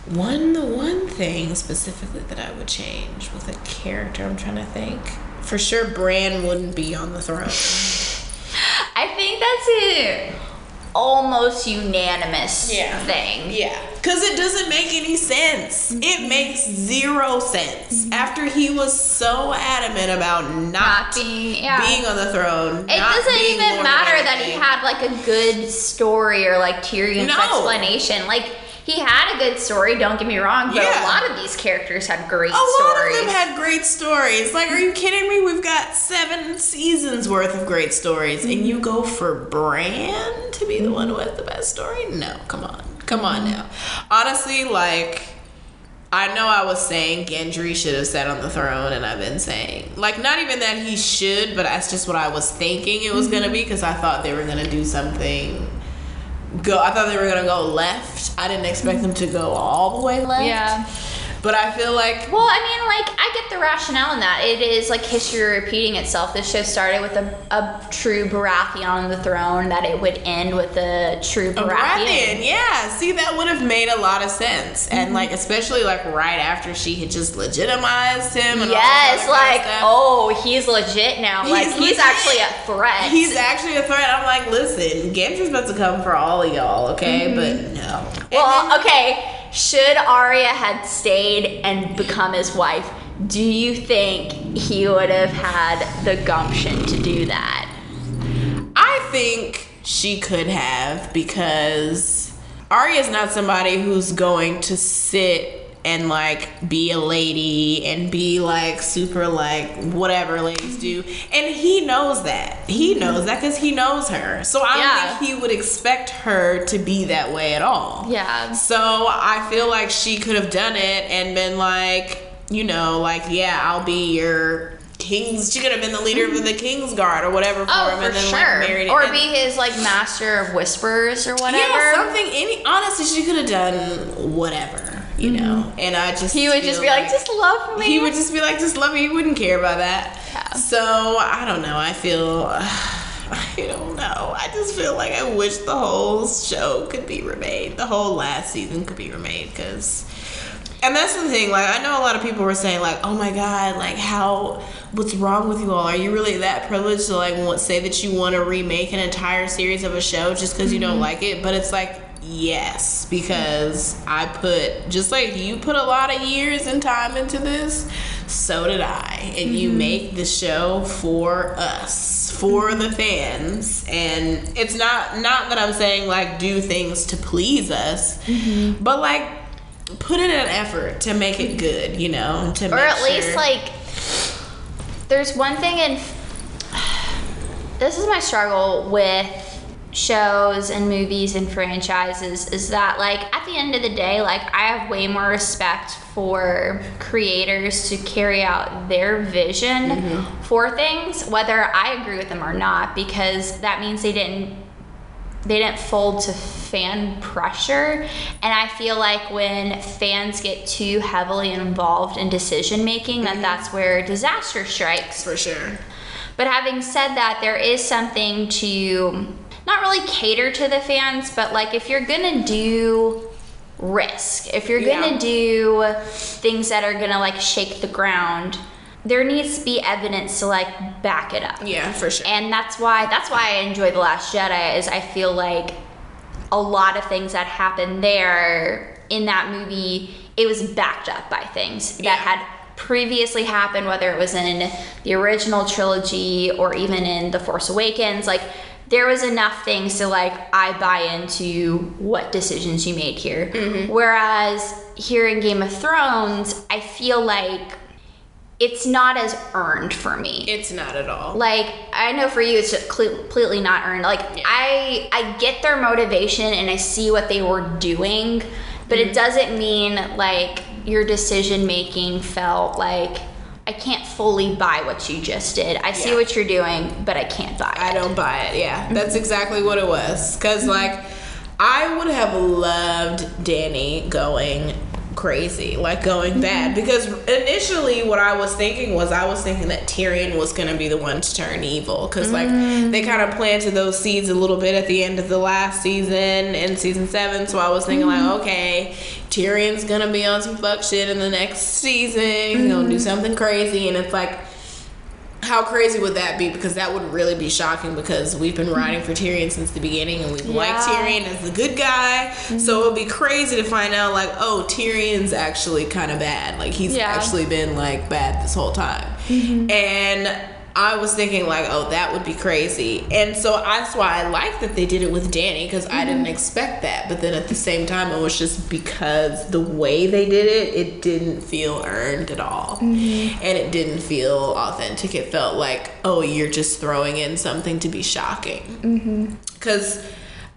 S2: One, the one thing specifically that I would change with a character, I'm trying to think. For sure, Bran wouldn't be on the throne.
S1: I think that's a almost unanimous
S2: Yeah.
S1: thing.
S2: Yeah, because it doesn't make any sense. It mm-hmm. makes zero sense. Mm-hmm. After he was so adamant about not,
S1: Not being, yeah.
S2: being on the throne,
S1: It doesn't even
S2: Lord
S1: matter that he had like a good story or like Tyrion's
S2: No.
S1: explanation. Like he had a good story, don't get me wrong, but
S2: Yeah.
S1: a lot of these characters had great
S2: A lot
S1: stories.
S2: of them had great stories. Like, are you kidding me? We've got seven seasons worth of great stories, and you go for Bran to be the one who has the best story? No, come on, come on now. Honestly, like. I know I was saying Gendry should have sat on the throne, and I've been saying, like, not even that he should, but that's just what I was thinking it was gonna mm-hmm. be because I thought they were gonna do something. Go, I thought they were gonna go left. I didn't expect them to go all the way left.
S1: Yeah.
S2: But I feel like
S1: Well, I mean, like, I get the rationale in that. It is like history repeating itself. This show started with a, a true Baratheon on the throne, that it would end with a true
S2: A
S1: Baratheon.
S2: Baratheon, yeah. See, that would have made a lot of sense,
S1: Mm-hmm.
S2: and like especially like right after she had just legitimized him. And all
S1: Yes,
S2: other kind
S1: like,
S2: of
S1: oh, he's legit now. like, he's actually a threat.
S2: He's actually a threat. I'm like, listen, Gendry's about to come for all of y'all, okay?
S1: Mm-hmm.
S2: But no.
S1: Well,
S2: then-
S1: okay. Should Arya had stayed and become his wife, do you think he would have had the gumption to do that?
S2: I think she could have because Arya's not somebody who's going to sit and like be a lady and be like super like whatever ladies do and he knows that he knows that because he knows her so i don't think he would expect her to be that way at all
S1: Yeah.
S2: so I feel like she could have done it and been like, you know, like, yeah, I'll be your king's. She could have been the leader of the king's guard or whatever oh, for
S1: Oh,
S2: him,
S1: for
S2: and then
S1: sure.
S2: like married
S1: or
S2: and-
S1: be his like master of whispers or whatever.
S2: Yeah, something. Any honestly, she could have done whatever, you know. And I just
S1: Mm-hmm. he would just be like, just love me.
S2: he would just be like, just love me. He wouldn't care about that.
S1: Yeah.
S2: So I don't know. I feel. I don't know. I just feel like I wish the whole show could be remade. The whole last season could be remade because. And that's the thing. Like I know a lot of people were saying like, "Oh my god, like how? What's wrong with you all? Are you really that privileged to like want, say that you want to remake an entire series of a show just because you don't like it?" But it's like, yes, because I put just like you put a lot of years and time into this. So did I, and you mm-hmm. make the show for us, for mm-hmm. the fans, and it's not not that I'm saying like do things to please us, mm-hmm. but like put in an effort to make it good, you know, to
S1: or at least like there's one thing in this is my struggle with shows and movies and franchises is that like at the end of the day like i have way more respect for creators to carry out their vision
S2: Mm-hmm.
S1: for things whether i agree with them or not because that means they didn't they didn't fold to fan pressure and i feel like when fans get too heavily involved in decision making that that's where disaster strikes
S2: for sure.
S1: but having said that there is something to not really cater to the fans but like if you're gonna do risk if you're gonna do things that are gonna like shake the ground there needs to be evidence to like back it up.
S2: Yeah, for sure.
S1: And that's why that's why I enjoy The Last Jedi is I feel like a lot of things that happened there in that movie, it was backed up by things
S2: Yeah.
S1: that had previously happened, whether it was in the original trilogy or even in The Force Awakens. Like there was enough things to like I buy into what decisions you made here. Whereas here in Game of Thrones, I feel like it's not as earned for me
S2: it's not at all.
S1: like i know for you it's just completely not earned like i i get their motivation and i see what they were doing but
S2: Mm-hmm.
S1: it doesn't mean like your decision making felt like i can't fully buy what you just did i see
S2: Yeah.
S1: what you're doing but i can't buy it.
S2: I don't buy it. Yeah, mm-hmm. that's exactly what it was. Cause mm-hmm. like, I would have loved Dany going crazy, like going mm-hmm. bad. Because initially, what I was thinking was, I was thinking that Tyrion was gonna be the one to turn evil. Cause like, mm. they kind of planted those seeds a little bit at the end of the last season in season seven. So I was thinking like, okay, Tyrion's gonna be on some fuck shit in the next season. He's gonna do mm-hmm. something crazy, and it's like how crazy would that be? Because that would really be shocking because we've been riding for Tyrion since the beginning and we've liked Tyrion as the good guy. Mm-hmm. So it would be crazy to find out, like, oh, Tyrion's actually kind of bad. Like, he's
S1: Yeah.
S2: actually been, like, bad this whole time. Mm-hmm. And I was thinking, like, oh, that would be crazy. And so that's why I like that they did it with Dany because I didn't mm-hmm. expect that. But then at the same time, it was just because the way they did it, it didn't feel earned at all. Mm-hmm. And it didn't feel authentic. It felt like, oh, you're just throwing in something to be shocking. Mm-hmm. Because.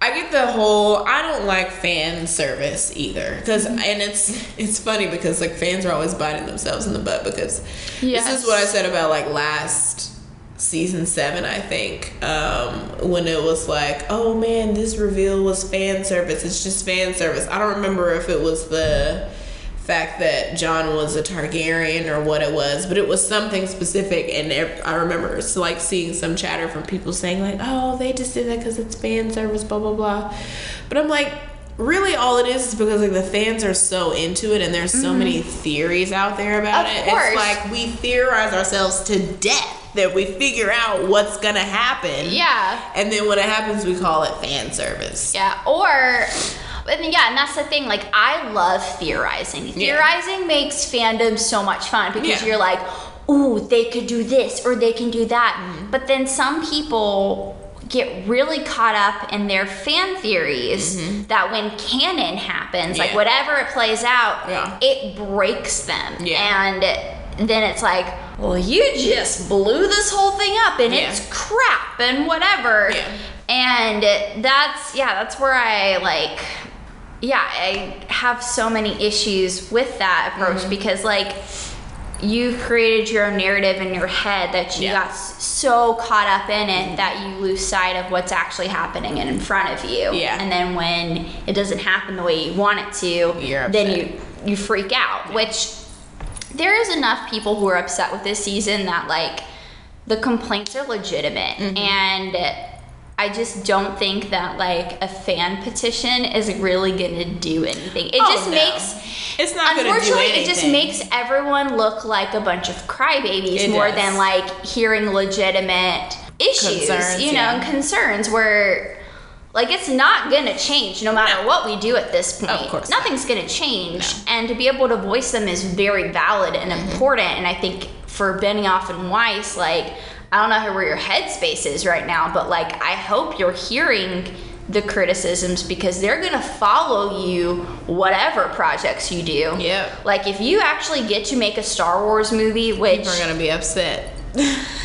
S2: I get the whole I don't like fan service either because and it's it's funny because like fans are always biting themselves in the butt because this is what I said about like last season seven I think um, when it was like oh man this reveal was fan service it's just fan service I don't remember if it was the fact that Jon was a Targaryen or what it was, but it was something specific. And I remember it's like seeing some chatter from people saying like, "Oh, they just did that because it's fan service," blah blah blah. But I'm like, really, all it is is because like the fans are so into it, and there's so many theories out there about
S1: Of
S2: it.
S1: course.
S2: It's like we theorize ourselves to death that we figure out what's gonna happen.
S1: yeah
S2: And then when it happens, we call it fan service.
S1: Yeah, or and yeah, and that's the thing. Like, I love theorizing. Theorizing makes fandom so much fun because
S2: Yeah.
S1: you're like, ooh, they could do this or they can do that.
S2: Mm-hmm.
S1: But then some people get really caught up in their fan theories that when canon happens, like
S2: Mm-hmm.
S1: Whatever it plays out,
S2: Yeah.
S1: it breaks them.
S2: Yeah.
S1: And then it's like, well, you just blew this whole thing up and
S2: Yeah.
S1: it's crap and whatever.
S2: Yeah.
S1: And that's yeah, that's where I like yeah, I have so many issues with that approach
S2: Mm-hmm.
S1: because like you created your own narrative in your head that you
S2: Yeah.
S1: got so caught up in it that you lose sight of what's actually happening in front of you.
S2: Yeah.
S1: And then when it doesn't happen the way you want it to,
S2: You're
S1: then
S2: upset.
S1: you you freak out, which there is enough people who are upset with this season that like the complaints are legitimate
S2: Mm-hmm.
S1: and I just don't think that like a fan petition is really gonna do anything. It
S2: Oh,
S1: just
S2: no.
S1: makes
S2: It's not
S1: unfortunately it just makes everyone look like a bunch of crybabies
S2: It
S1: more
S2: does.
S1: than like hearing legitimate issues,
S2: Concerns,
S1: you know,
S2: yeah.
S1: and concerns where like it's not gonna change no matter
S2: No.
S1: what we do at this point.
S2: Of course not.
S1: Nothing's gonna change. And to be able to voice them is very valid and
S2: Mm-hmm.
S1: important. And I think for Benioff and Weiss, like I don't know where your headspace is right now, but like I hope you're hearing the criticisms because they're gonna follow you whatever projects you do.
S2: Yeah.
S1: Like if you actually get to make a Star Wars movie, which
S2: People are gonna be upset.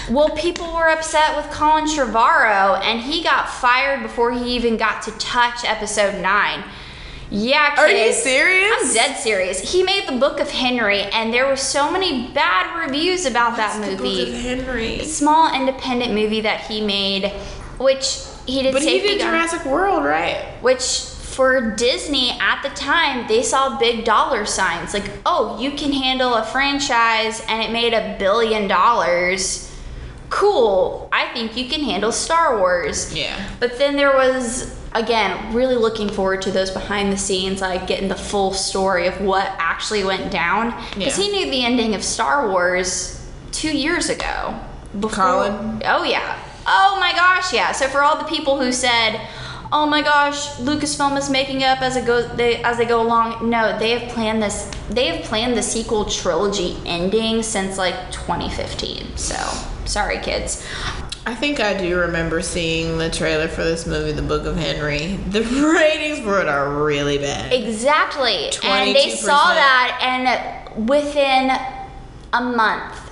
S1: Well, people were upset with Colin Trevorrow, and he got fired before he even got to touch episode nine. Yeah, kids.
S2: Are you serious?
S1: I'm dead serious. He made the Book of Henry, and there were so many bad reviews about that
S2: It's the
S1: movie.
S2: Book of Henry.
S1: Small independent movie that he made, which he did.
S2: But he did
S1: Gun-
S2: Jurassic World, right?
S1: which for Disney at the time, they saw big dollar signs. Like, oh, you can handle a franchise and it made a billion dollars. Cool. I think you can handle Star Wars.
S2: Yeah.
S1: But then there was, again, really looking forward to those behind the scenes, like getting the full story of what actually went down. Because
S2: Yeah.
S1: he knew the ending of Star Wars two years ago. Before,
S2: Colin?
S1: Oh yeah. Oh my gosh, yeah. So for all the people who said, "Oh my gosh, Lucasfilm is making up as it goes they, as they go along," no, they have planned this. They have planned the sequel trilogy ending since like 2015. So sorry, kids.
S2: I think I do remember seeing the trailer for this movie, The Book of Henry. The ratings for it are really bad.
S1: Exactly. And they saw that, and within a month,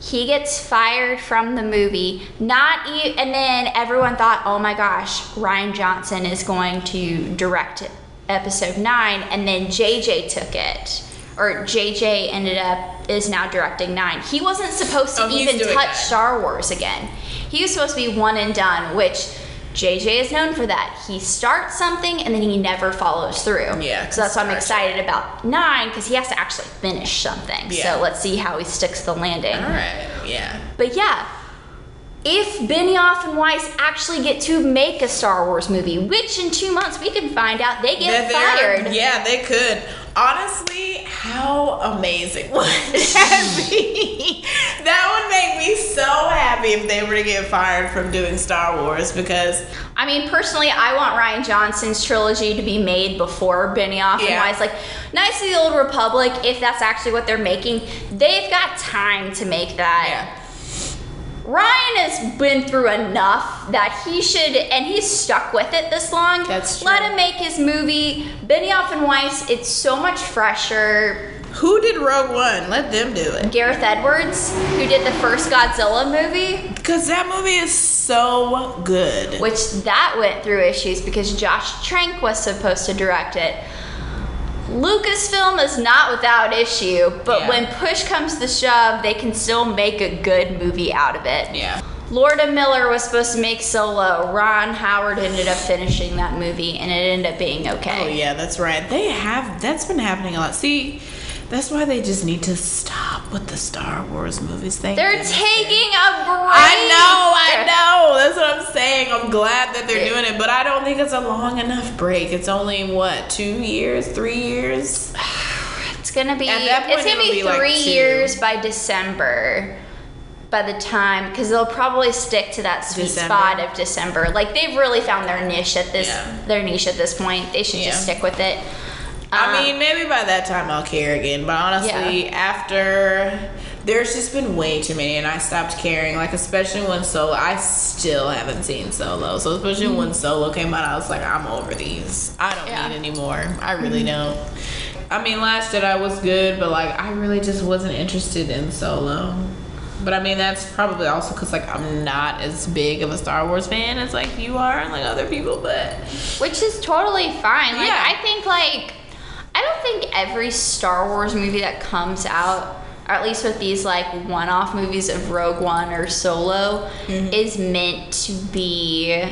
S1: he gets fired from the movie. Not e- and then everyone thought, "Oh my gosh, Rian Johnson is going to direct episode 9." And then JJ took it. Or JJ ended up is now directing 9. He wasn't supposed to
S2: Oh,
S1: even touch
S2: that.
S1: Star Wars again. He was supposed to be one and done, which JJ is known for that. He starts something and then he never follows through.
S2: Yeah,
S1: So that's why I'm excited about nine because he has to actually finish something.
S2: Yeah.
S1: So let's see how he sticks the landing.
S2: All right, yeah.
S1: But yeah, if Benioff and Weiss actually get to make a Star Wars movie, which in two months we can find out they get
S2: they're-
S1: fired.
S2: Yeah, they could. Honestly, how amazing would that be? That would make me so happy if they were to get fired from doing Star Wars because
S1: I mean, personally, I want Rian Johnson's trilogy to be made before Benioff and
S2: Yeah.
S1: Weiss. Like, Knights of the Old Republic, if that's actually what they're making, they've got time to make that.
S2: yeah.
S1: Has been through enough that he should, and he's stuck with it this long.
S2: That's
S1: Let him make his movie. Benioff and Weiss, it's so much fresher.
S2: Who did Rogue One? Let them do it.
S1: Gareth Edwards, who did the first Godzilla movie,
S2: Because that movie is so good.
S1: which that went through issues because Josh Trank was supposed to direct it. Lucasfilm is not without issue, but
S2: Yeah.
S1: when push comes to shove, they can still make a good movie out of it.
S2: Yeah.
S1: Lord and Miller was supposed to make Solo. Ron Howard ended up finishing that movie, and it ended up being okay.
S2: Oh yeah, that's right. They have that's been happening a lot. See, that's why they just need to stop with the Star Wars movies. Thank
S1: They're taking a break.
S2: I know, I know. That's what I'm saying. I'm glad that they're doing it, but I don't think it's a long enough break. It's only what two years, three years.
S1: It's gonna be.
S2: Point,
S1: it's gonna be
S2: be
S1: three
S2: two.
S1: years by December. By the time, because they'll probably stick to that sweet
S2: December.
S1: spot of December. Like they've really found their niche at this.
S2: Yeah.
S1: Their niche at this point. They should just stick with it.
S2: I
S1: Um,
S2: mean, maybe by that time I'll care again. But honestly, after there's just been way too many, and I stopped caring. Like especially when Solo, I still haven't seen Solo. So especially when Solo came out, I was like, I'm over these. I don't
S1: Yeah.
S2: need anymore. I really don't. I mean, Last Jedi was good, but like I really just wasn't interested in Solo. But I mean, that's probably also because like I'm not as big of a Star Wars fan as like you are and like other people. But
S1: which is totally fine. Like
S2: Yeah.
S1: I think like I don't think every Star Wars movie that comes out, or at least with these like one-off movies of Rogue One or Solo,
S2: Mm-hmm.
S1: is meant to be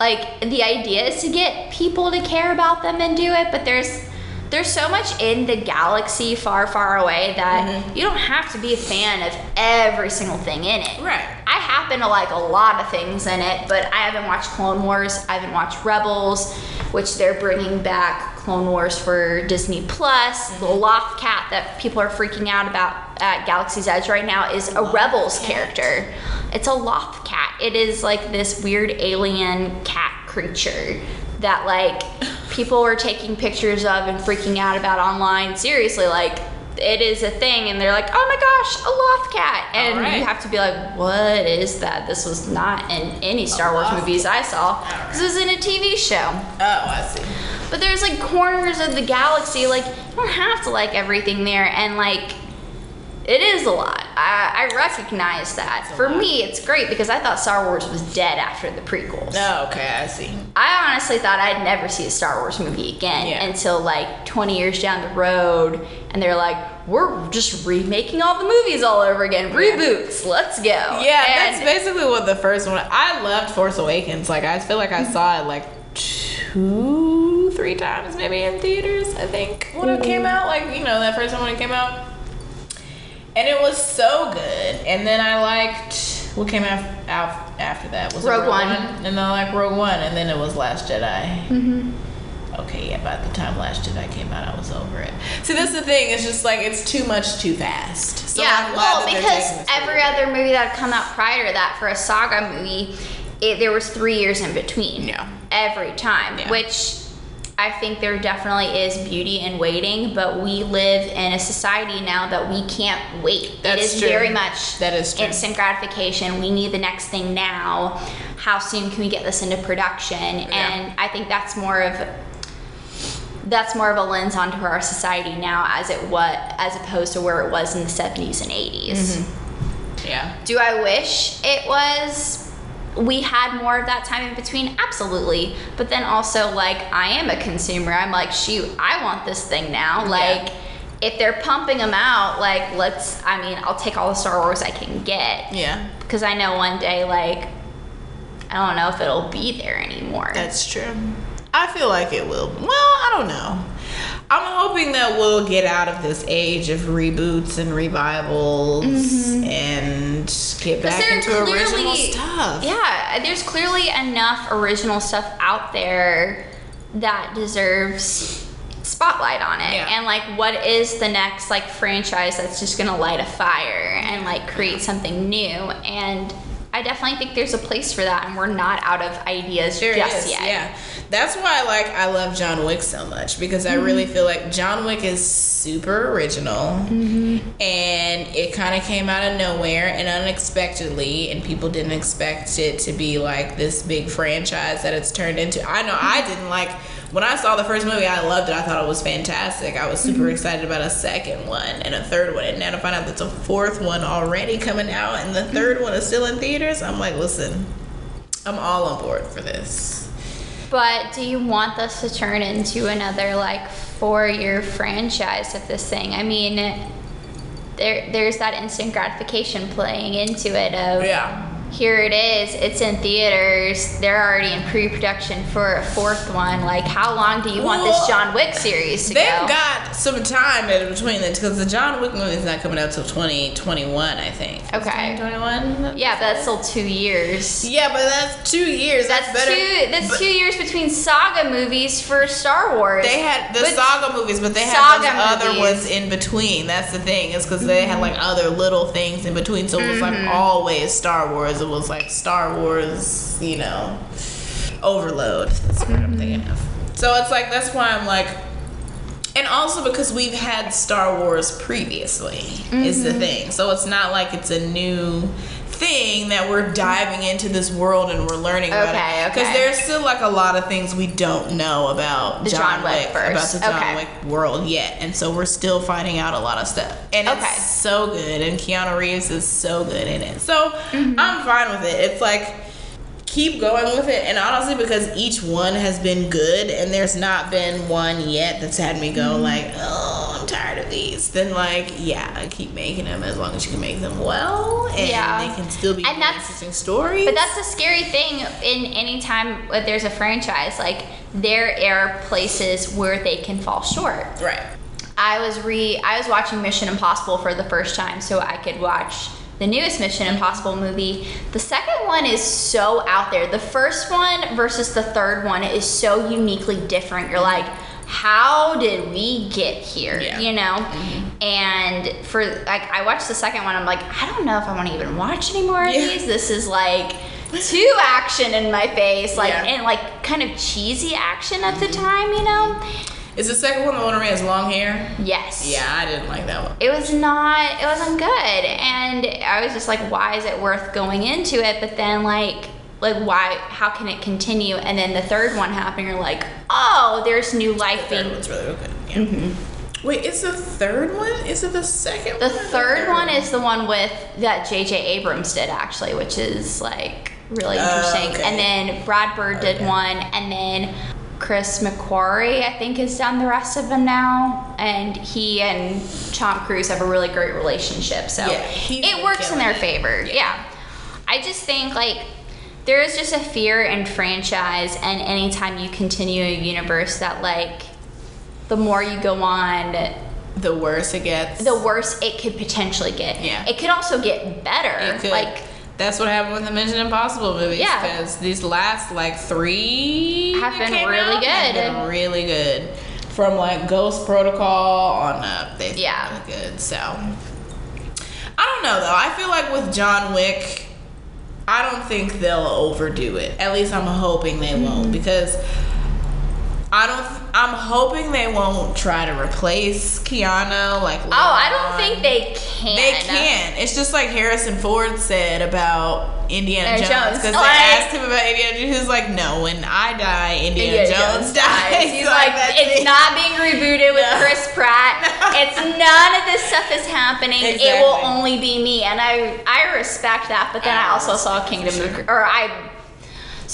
S1: like the idea is to get people to care about them and do it, but there's there's so much in the galaxy far, far away that
S2: Mm-hmm.
S1: you don't have to be a fan of every single thing in it.
S2: Right.
S1: I happen to like a lot of things in it, but I haven't watched Clone Wars. I haven't watched Rebels, which they're bringing back Clone Wars for Disney Plus. The Loth Cat that people are freaking out about at Galaxy's Edge right now is a Rebels character. It's a Loth Cat. It is like this weird alien cat creature that like people were taking pictures of and freaking out about online. Seriously, like it is a thing, and they're like, "Oh my gosh, a Loth Cat!" And
S2: Alright.
S1: you have to be like, "What is that?" This was not in any Star Wars movies I saw because it was in a TV show.
S2: oh, I see.
S1: But there's like corners of the galaxy, like you don't have to like everything there, and like it is a lot. I, I recognize that. For me, it's great because I thought Star Wars was dead after the prequels.
S2: Oh, okay, I see.
S1: I honestly thought I'd never see a Star Wars movie again
S2: Yeah.
S1: until like 20 years down the road, and they're like, "We're just remaking all the movies all over again, reboots. Let's go."
S2: Yeah,
S1: And-
S2: that's basically what the first one. I loved Force Awakens. Like I feel like I saw it like two, three times maybe in theaters. I think when it came mm-hmm. out, like you know that first one when it came out, and it was so good. And then I liked what came af- out after that was it
S1: Rogue One.
S2: and then I like Rogue One, and then it was Last Jedi. Mm-hmm. okay, yeah, by the time Last Jedi came out, I was over it. See, that's the thing. It's just like it's too much too fast. So
S1: yeah, well, because every other movie that had come out prior to that for a saga movie, it, there was three years in between.
S2: Yeah.
S1: Every time,
S2: Yeah.
S1: which I think there definitely is beauty in waiting, but we live in a society now that we can't wait.
S2: That's
S1: it is
S2: true.
S1: very much
S2: That is true.
S1: instant gratification. We need the next thing now. How soon can we get this into production? And I think that's more of that's more of a lens onto our society now as it was as opposed to where it was in the 70s and 80s. Mm-hmm.
S2: yeah.
S1: Do I wish it was we had more of that time in between? Absolutely. But then also like I am a consumer. I'm like, shoot, I want this thing now. Like if they're pumping them out, like let's I mean, I'll take all the Star Wars I can get
S2: Yeah,
S1: because I know one day like I don't know if it'll be there anymore.
S2: that's true. I feel like it will. Well, I don't know. I'm hoping that we'll get out of this age of reboots and revivals mm-hmm. and get back into
S1: clearly-
S2: original stuff.
S1: Yeah, there's clearly enough original stuff out there that deserves spotlight on it.
S2: Yeah.
S1: And like what is the next like franchise that's just going to light a fire and like create something new and I definitely think there's a place for that and we're not out of ideas
S2: There
S1: just
S2: is,
S1: yet.
S2: Yeah, that's why like I love John Wick so much because I really mm-hmm. feel like John Wick is super original, mm-hmm. and it kind of came out of nowhere and unexpectedly, and people didn't expect it to be like this big franchise that it's turned into. I know I mm-hmm. didn't like when I saw the first movie. I loved it. I thought it was fantastic. I was super excited about a second one and a third one, and now to find out there's a fourth one already coming out, and the third one is still in theaters. I'm like, listen. I'm all on board for this.
S1: But do you want this to turn into another like four year franchise of this thing? I mean, there there's that instant gratification playing into it of
S2: Yeah.
S1: Here it is, it's in theaters, they're already in pre production for a fourth one. Like, how long do you want this John Wick series to
S2: They've
S1: go?
S2: got some time in between the because the John Wick movie is not coming out till 2021, I think.
S1: Okay.
S2: 2021.
S1: yeah, but that's still two years.
S2: Yeah, but that's two years. That's,
S1: That's
S2: better.
S1: two. That's
S2: but
S1: two years between saga movies for Star Wars.
S2: They had the
S1: But-
S2: saga movies, but they had
S1: Saga
S2: those other
S1: movies.
S2: ones in between. That's the thing, is because they had like other little things in between. So it was
S1: Mm-hmm.
S2: like always Star Wars. It was like Star Wars, you know, overload. That's what I'm thinking of. So it's like that's why I'm like, and also because we've had Star Wars previously is
S1: Mm-hmm.
S2: the thing. So it's not like it's a new thing that we're diving into this world and we're learning about
S1: Okay,
S2: it. Because
S1: okay.
S2: there's still like a lot of things we don't know about
S1: The
S2: John,
S1: John Wick
S2: about the John
S1: Okay.
S2: Wick world yet, and so we're still finding out a lot of stuff. And
S1: Okay.
S2: it's so good, and Keanu Reeves is so good in it. So
S1: Mm-hmm.
S2: I'm fine with it. It's like keep going with it, and honestly, because each one has been good, and there's not been one yet that's had me
S1: Mm-hmm.
S2: go like, oh, I'm tired of these. Then like, yeah, keep making them as long as you can make them well, and
S1: Yeah.
S2: they can still be
S1: And that's-
S2: interesting stories.
S1: But that's the scary thing in any time that there's a franchise. Like there are places where they can fall short.
S2: right.
S1: I was re I was watching Mission Impossible for the first time so I could watch the newest Mission Impossible movie. The second one is so out there. The first one versus the third one is so uniquely different. You're like, how did we get here?
S2: Yeah.
S1: You know? Mm-hmm. And for like I watched the second one, I'm like, I don't know if I want to even watch any more of
S2: Yeah.
S1: these. This is like too action in my face, like
S2: Yeah.
S1: and like kind of cheesy action at the mm-hmm. time, you know?
S2: Is the second one the one where he has long hair?
S1: Yes.
S2: Yeah, I didn't like that one.
S1: it was not it wasn't good and i was just like why is it worth going into it but then like like why how can it continue and then the third one happened you're like oh there's new life The
S2: third
S1: being
S2: one's really good. Yeah. Mm-hmm. Wait, is the third one? Is it the second
S1: the
S2: one? or
S1: third one is the one with that jj abrams did actually which is like really
S2: Oh,
S1: interesting
S2: okay.
S1: and then brad bird did
S2: Okay.
S1: one and then chris mcquarrie i think has done the rest of them now and he and tom cruise have a really great relationship so
S2: Yeah,
S1: it works in their
S2: it.
S1: favor yeah. i just think like there is just a fear in franchise and anytime you continue a universe that like the more you go on
S2: The worse it gets.
S1: the worse it could potentially get.
S2: Yeah.
S1: It could also get better.
S2: It could.
S1: Like
S2: That's what happened with the Mission Impossible movies.
S1: Yeah.
S2: Because these last like three
S1: Have been really
S2: out have
S1: good.
S2: been really good. From like Ghost Protocol on up, they've
S1: Yeah.
S2: been really good. So I don't know though. I feel like with John Wick, I don't think they'll overdo it. At least I'm hoping they
S1: Mm-hmm.
S2: won't because I don't. I'm hoping they won't try to replace Keanu. Like
S1: Oh, I don't think they can.
S2: they can. It's just like Harrison Ford said about Indiana Jones
S1: Jones.
S2: because
S1: Like-
S2: they asked him about Indiana Jones. He's like, "No, when I die, Indiana,
S1: Indiana
S2: Jones, dies."
S1: He's like, it's
S2: it.
S1: not being rebooted with
S2: No.
S1: Chris Pratt.
S2: No.
S1: It's none of this stuff is happening. It will only be me, and I I respect that. But then I,
S2: I
S1: also saw Kingdom
S2: for
S1: of or I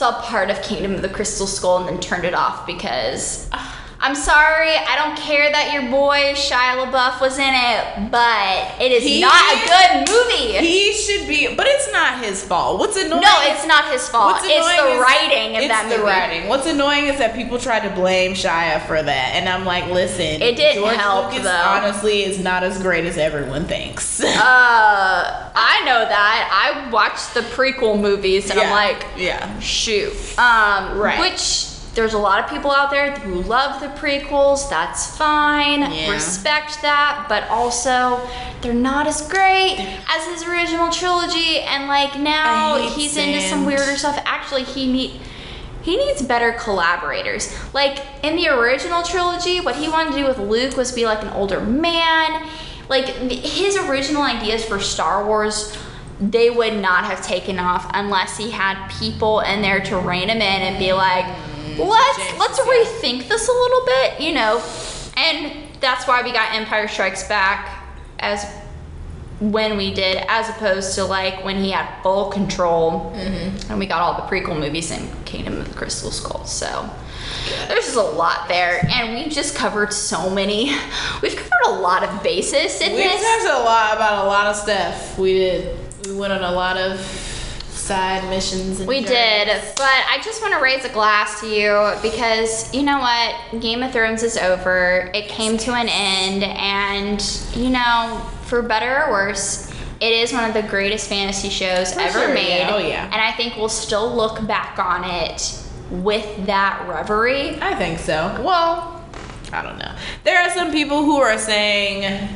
S1: saw part of Kingdom of the Crystal Skull and then turned it off because. Ah. I'm sorry, I don't care that your boy Shia LaBeouf was in it, but it is
S2: He-
S1: not a good movie.
S2: He should be, but it's not his fault. What's annoying?
S1: no, it's not his fault. It's the
S2: is-
S1: writing of
S2: it's
S1: that
S2: the writing. What's annoying is that people try to blame Shia for that, and I'm like, listen,
S1: It didn't
S2: George
S1: help,
S2: Lucas
S1: though.
S2: honestly is not as great as everyone thinks.
S1: Uh, I know that. I watched the prequel movies and I'm like,
S2: yeah,
S1: shoot. Um,
S2: Right.
S1: Which there's a lot of people out there who love the prequels. That's fine.
S2: Yeah.
S1: Respect that, but also they're not as great as his original trilogy. And like now he's into some weirder stuff. Actually, he need. He needs better collaborators. Like in the original trilogy, what he wanted to do with Luke was be like an older man. Like his original ideas for Star Wars, they would not have taken off unless he had people in there to rein him in and be like, let's
S2: James,
S1: let's rethink this a little bit, you know. And that's why we got Empire Strikes Back as when we did, as opposed to like when he had full control mm-hmm. and we got all the prequel movies in Kingdom of the Crystal Skull. So there's just a lot there, and we've just covered so many. We've covered a lot of bases in
S2: we
S1: this.
S2: talked a lot about a lot of stuff. We did. We went on a lot of side missions. And
S1: We did, but I just want to raise a glass to you because you know what? Game of Thrones is over. It came to an end, and you know, for better or worse, it is one of the greatest fantasy shows
S2: For
S1: ever
S2: sure,
S1: made.
S2: yeah. Oh, yeah.
S1: And I think we'll still look back on it with that reverie.
S2: I think so. Well, I don't know. There are some people who are saying,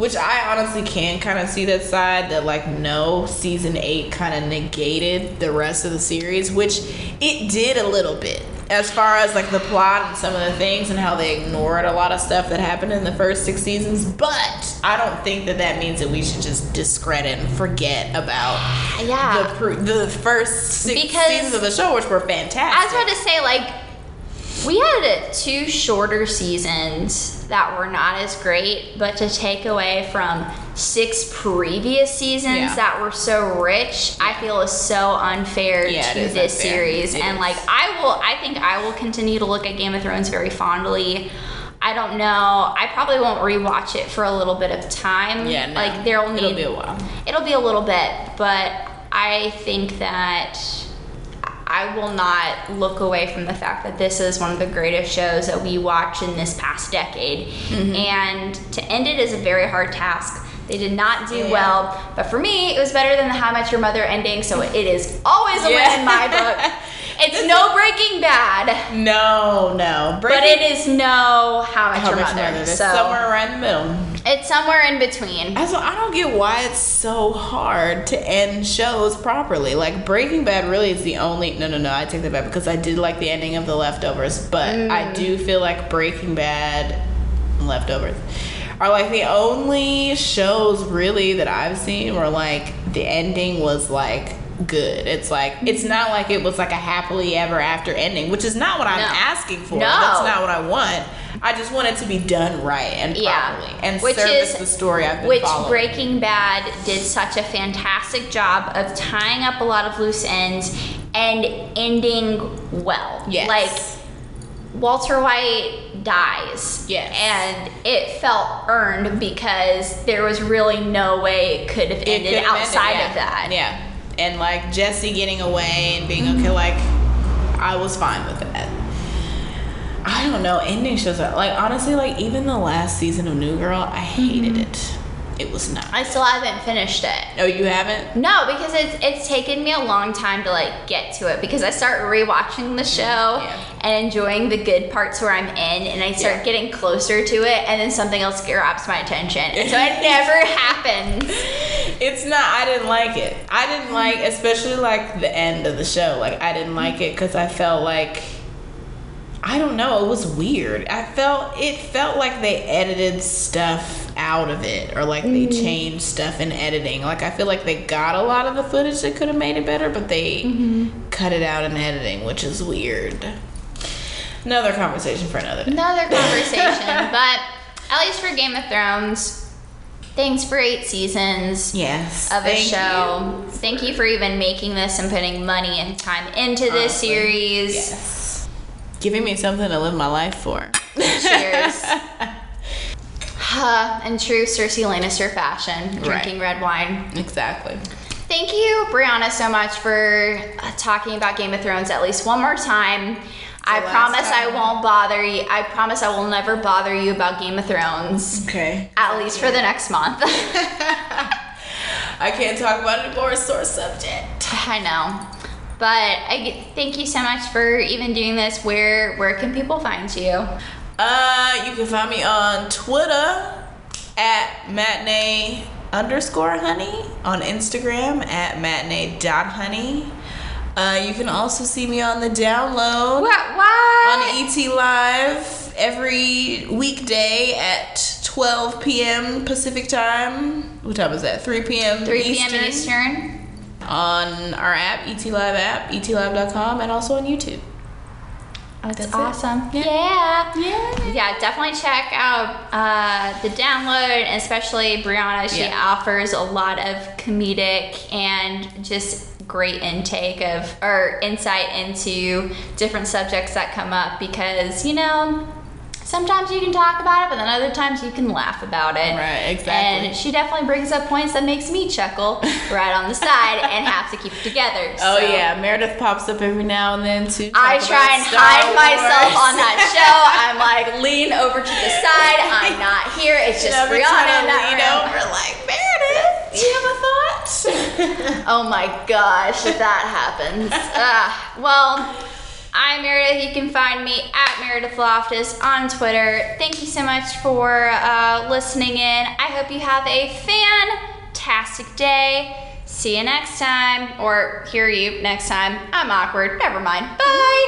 S2: which I honestly can kind of see that side, that like no, season eight kind of negated the rest of the series, which it did a little bit. As far as like the plot and some of the things and how they ignored a lot of stuff that happened in the first six seasons, but I don't think that that means that we should just discredit and forget about
S1: Yeah.
S2: the the first six
S1: Because-
S2: seasons of the show, which were fantastic.
S1: I was about to say, like, we had two shorter seasons that were not as great, but to take away from six previous seasons
S2: Yeah.
S1: that were so rich, I feel is so unfair
S2: Yeah,
S1: to this
S2: unfair.
S1: series.
S2: It
S1: and
S2: is.
S1: like, I will, I think I will continue to look at Game of Thrones very fondly. I don't know. I probably won't rewatch it for a little bit of time.
S2: Yeah, no.
S1: like there'll need
S2: It'll be a while.
S1: It'll be a little bit, but I think that I will not look away from the fact that this is one of the greatest shows that we watch in this past decade.
S2: Mm-hmm.
S1: And to end it is a very hard task. They did not do
S2: Yeah.
S1: well, but for me, it was better than the How I Met Your Mother ending, so it is always a win in my book. It's no Breaking Bad,
S2: No, no.
S1: but it is no How I
S2: Met
S1: Your Mother.
S2: Mother? It's
S1: So
S2: somewhere around the middle.
S1: it's somewhere in between.
S2: Also, I don't get why it's so hard to end shows properly. Like Breaking Bad really is the only. No, no, no. I take that back because I did like the ending of The Leftovers, but
S1: Mm.
S2: I do feel like Breaking Bad Leftovers are like the only shows really that I've seen where like the ending was like good. It's like it's not like it was like a happily ever after ending, which is not what I'm
S1: No.
S2: asking for.
S1: No.
S2: That's not what I want. I just want it to be done right and
S1: Yeah.
S2: properly and
S1: Which
S2: service
S1: is-
S2: the story I've been
S1: Which
S2: following.
S1: Breaking Bad did such a fantastic job of tying up a lot of loose ends and ending well.
S2: Yes.
S1: Like Walter White dies.
S2: Yes.
S1: And it felt earned because there was really no way it could have ended
S2: ended,
S1: outside
S2: yeah.
S1: of that.
S2: Yeah. And like Jesse getting away and being
S1: Mm-hmm.
S2: okay, like I was fine with that. I don't know. Ending shows are like honestly, like even the last season of New Girl, I hated
S1: Mm-hmm.
S2: it. It was not.
S1: I still haven't finished it.
S2: Oh, you haven't?
S1: No, because it's it's taken me a long time to like get to it because I start rewatching the show
S2: Yeah.
S1: and enjoying the good parts where I'm in, and I start
S2: Yeah.
S1: getting closer to it, and then something else grabs my attention, and so it never happens.
S2: It's not. I didn't like it. I didn't like, especially like the end of the show. Like I didn't like it because I felt like I don't know. It was weird. I felt it felt like they edited stuff out of it, or like they mm-hmm. changed stuff in editing. Like I feel like they got a lot of the footage that could have made it better, but they mm-hmm. cut it out in editing, which is weird. Another conversation for another day.
S1: Another conversation, but at least for Game of Thrones, thanks for eight seasons.
S2: Yes.
S1: of a
S2: thank
S1: show.
S2: you.
S1: Thank you for even making this and putting money and time into this
S2: Honestly,
S1: series.
S2: Yes. Giving me something to live my life for.
S1: Cheers. Huh, in true Cersei Lannister fashion, drinking red wine.
S2: exactly.
S1: Thank you, Brianna, so much for uh, talking about Game of Thrones at least one more time. I
S3: last
S1: promise I won't bother you. I promise I will never bother you about Game of Thrones.
S2: Okay.
S1: At least for the next month.
S2: I can't talk about it anymore. Sore subject.
S1: I know. But I thank you so much for even doing this. Where where can people find you?
S2: Uh, you can find me on Twitter at matinee underscore honey, on Instagram at matinee dot honey. Uh, you can also see me on the download
S1: What? What?
S2: on ET Live every weekday at 12 p.m. Pacific time. What time is that? 3 p.m.
S1: 3 p.m. Eastern.
S2: On our app, ET Live app, etlive.com, and also on YouTube.
S1: That's,
S2: That's it.
S1: awesome. Yeah.
S2: Yeah.
S1: Yeah, definitely check out uh, the download, especially Brianna. She
S2: Yeah.
S1: offers a lot of comedic and just great intake of or insight into different subjects that come up because you know sometimes you can talk about it, but then other times you can laugh about it.
S2: Right, exactly.
S1: And she definitely brings up points that makes me chuckle right on the side and have to keep it together.
S2: Oh
S1: So-
S2: yeah, Meredith pops up every now and then too.
S1: I try and hide myself on that show. I'm like lean over to the side. I'm not here. It's just
S2: Never
S1: Brianna that
S2: lean
S1: room.
S2: over like Meredith. Do you have a thought?
S1: Oh my gosh, if that happens. uh, well, I'm Meredith. You can find me at Meredith Loftus on Twitter. Thank you so much for uh, listening in. I hope you have a fantastic day. See you next time, or hear you next time. I'm awkward. Never mind. Bye.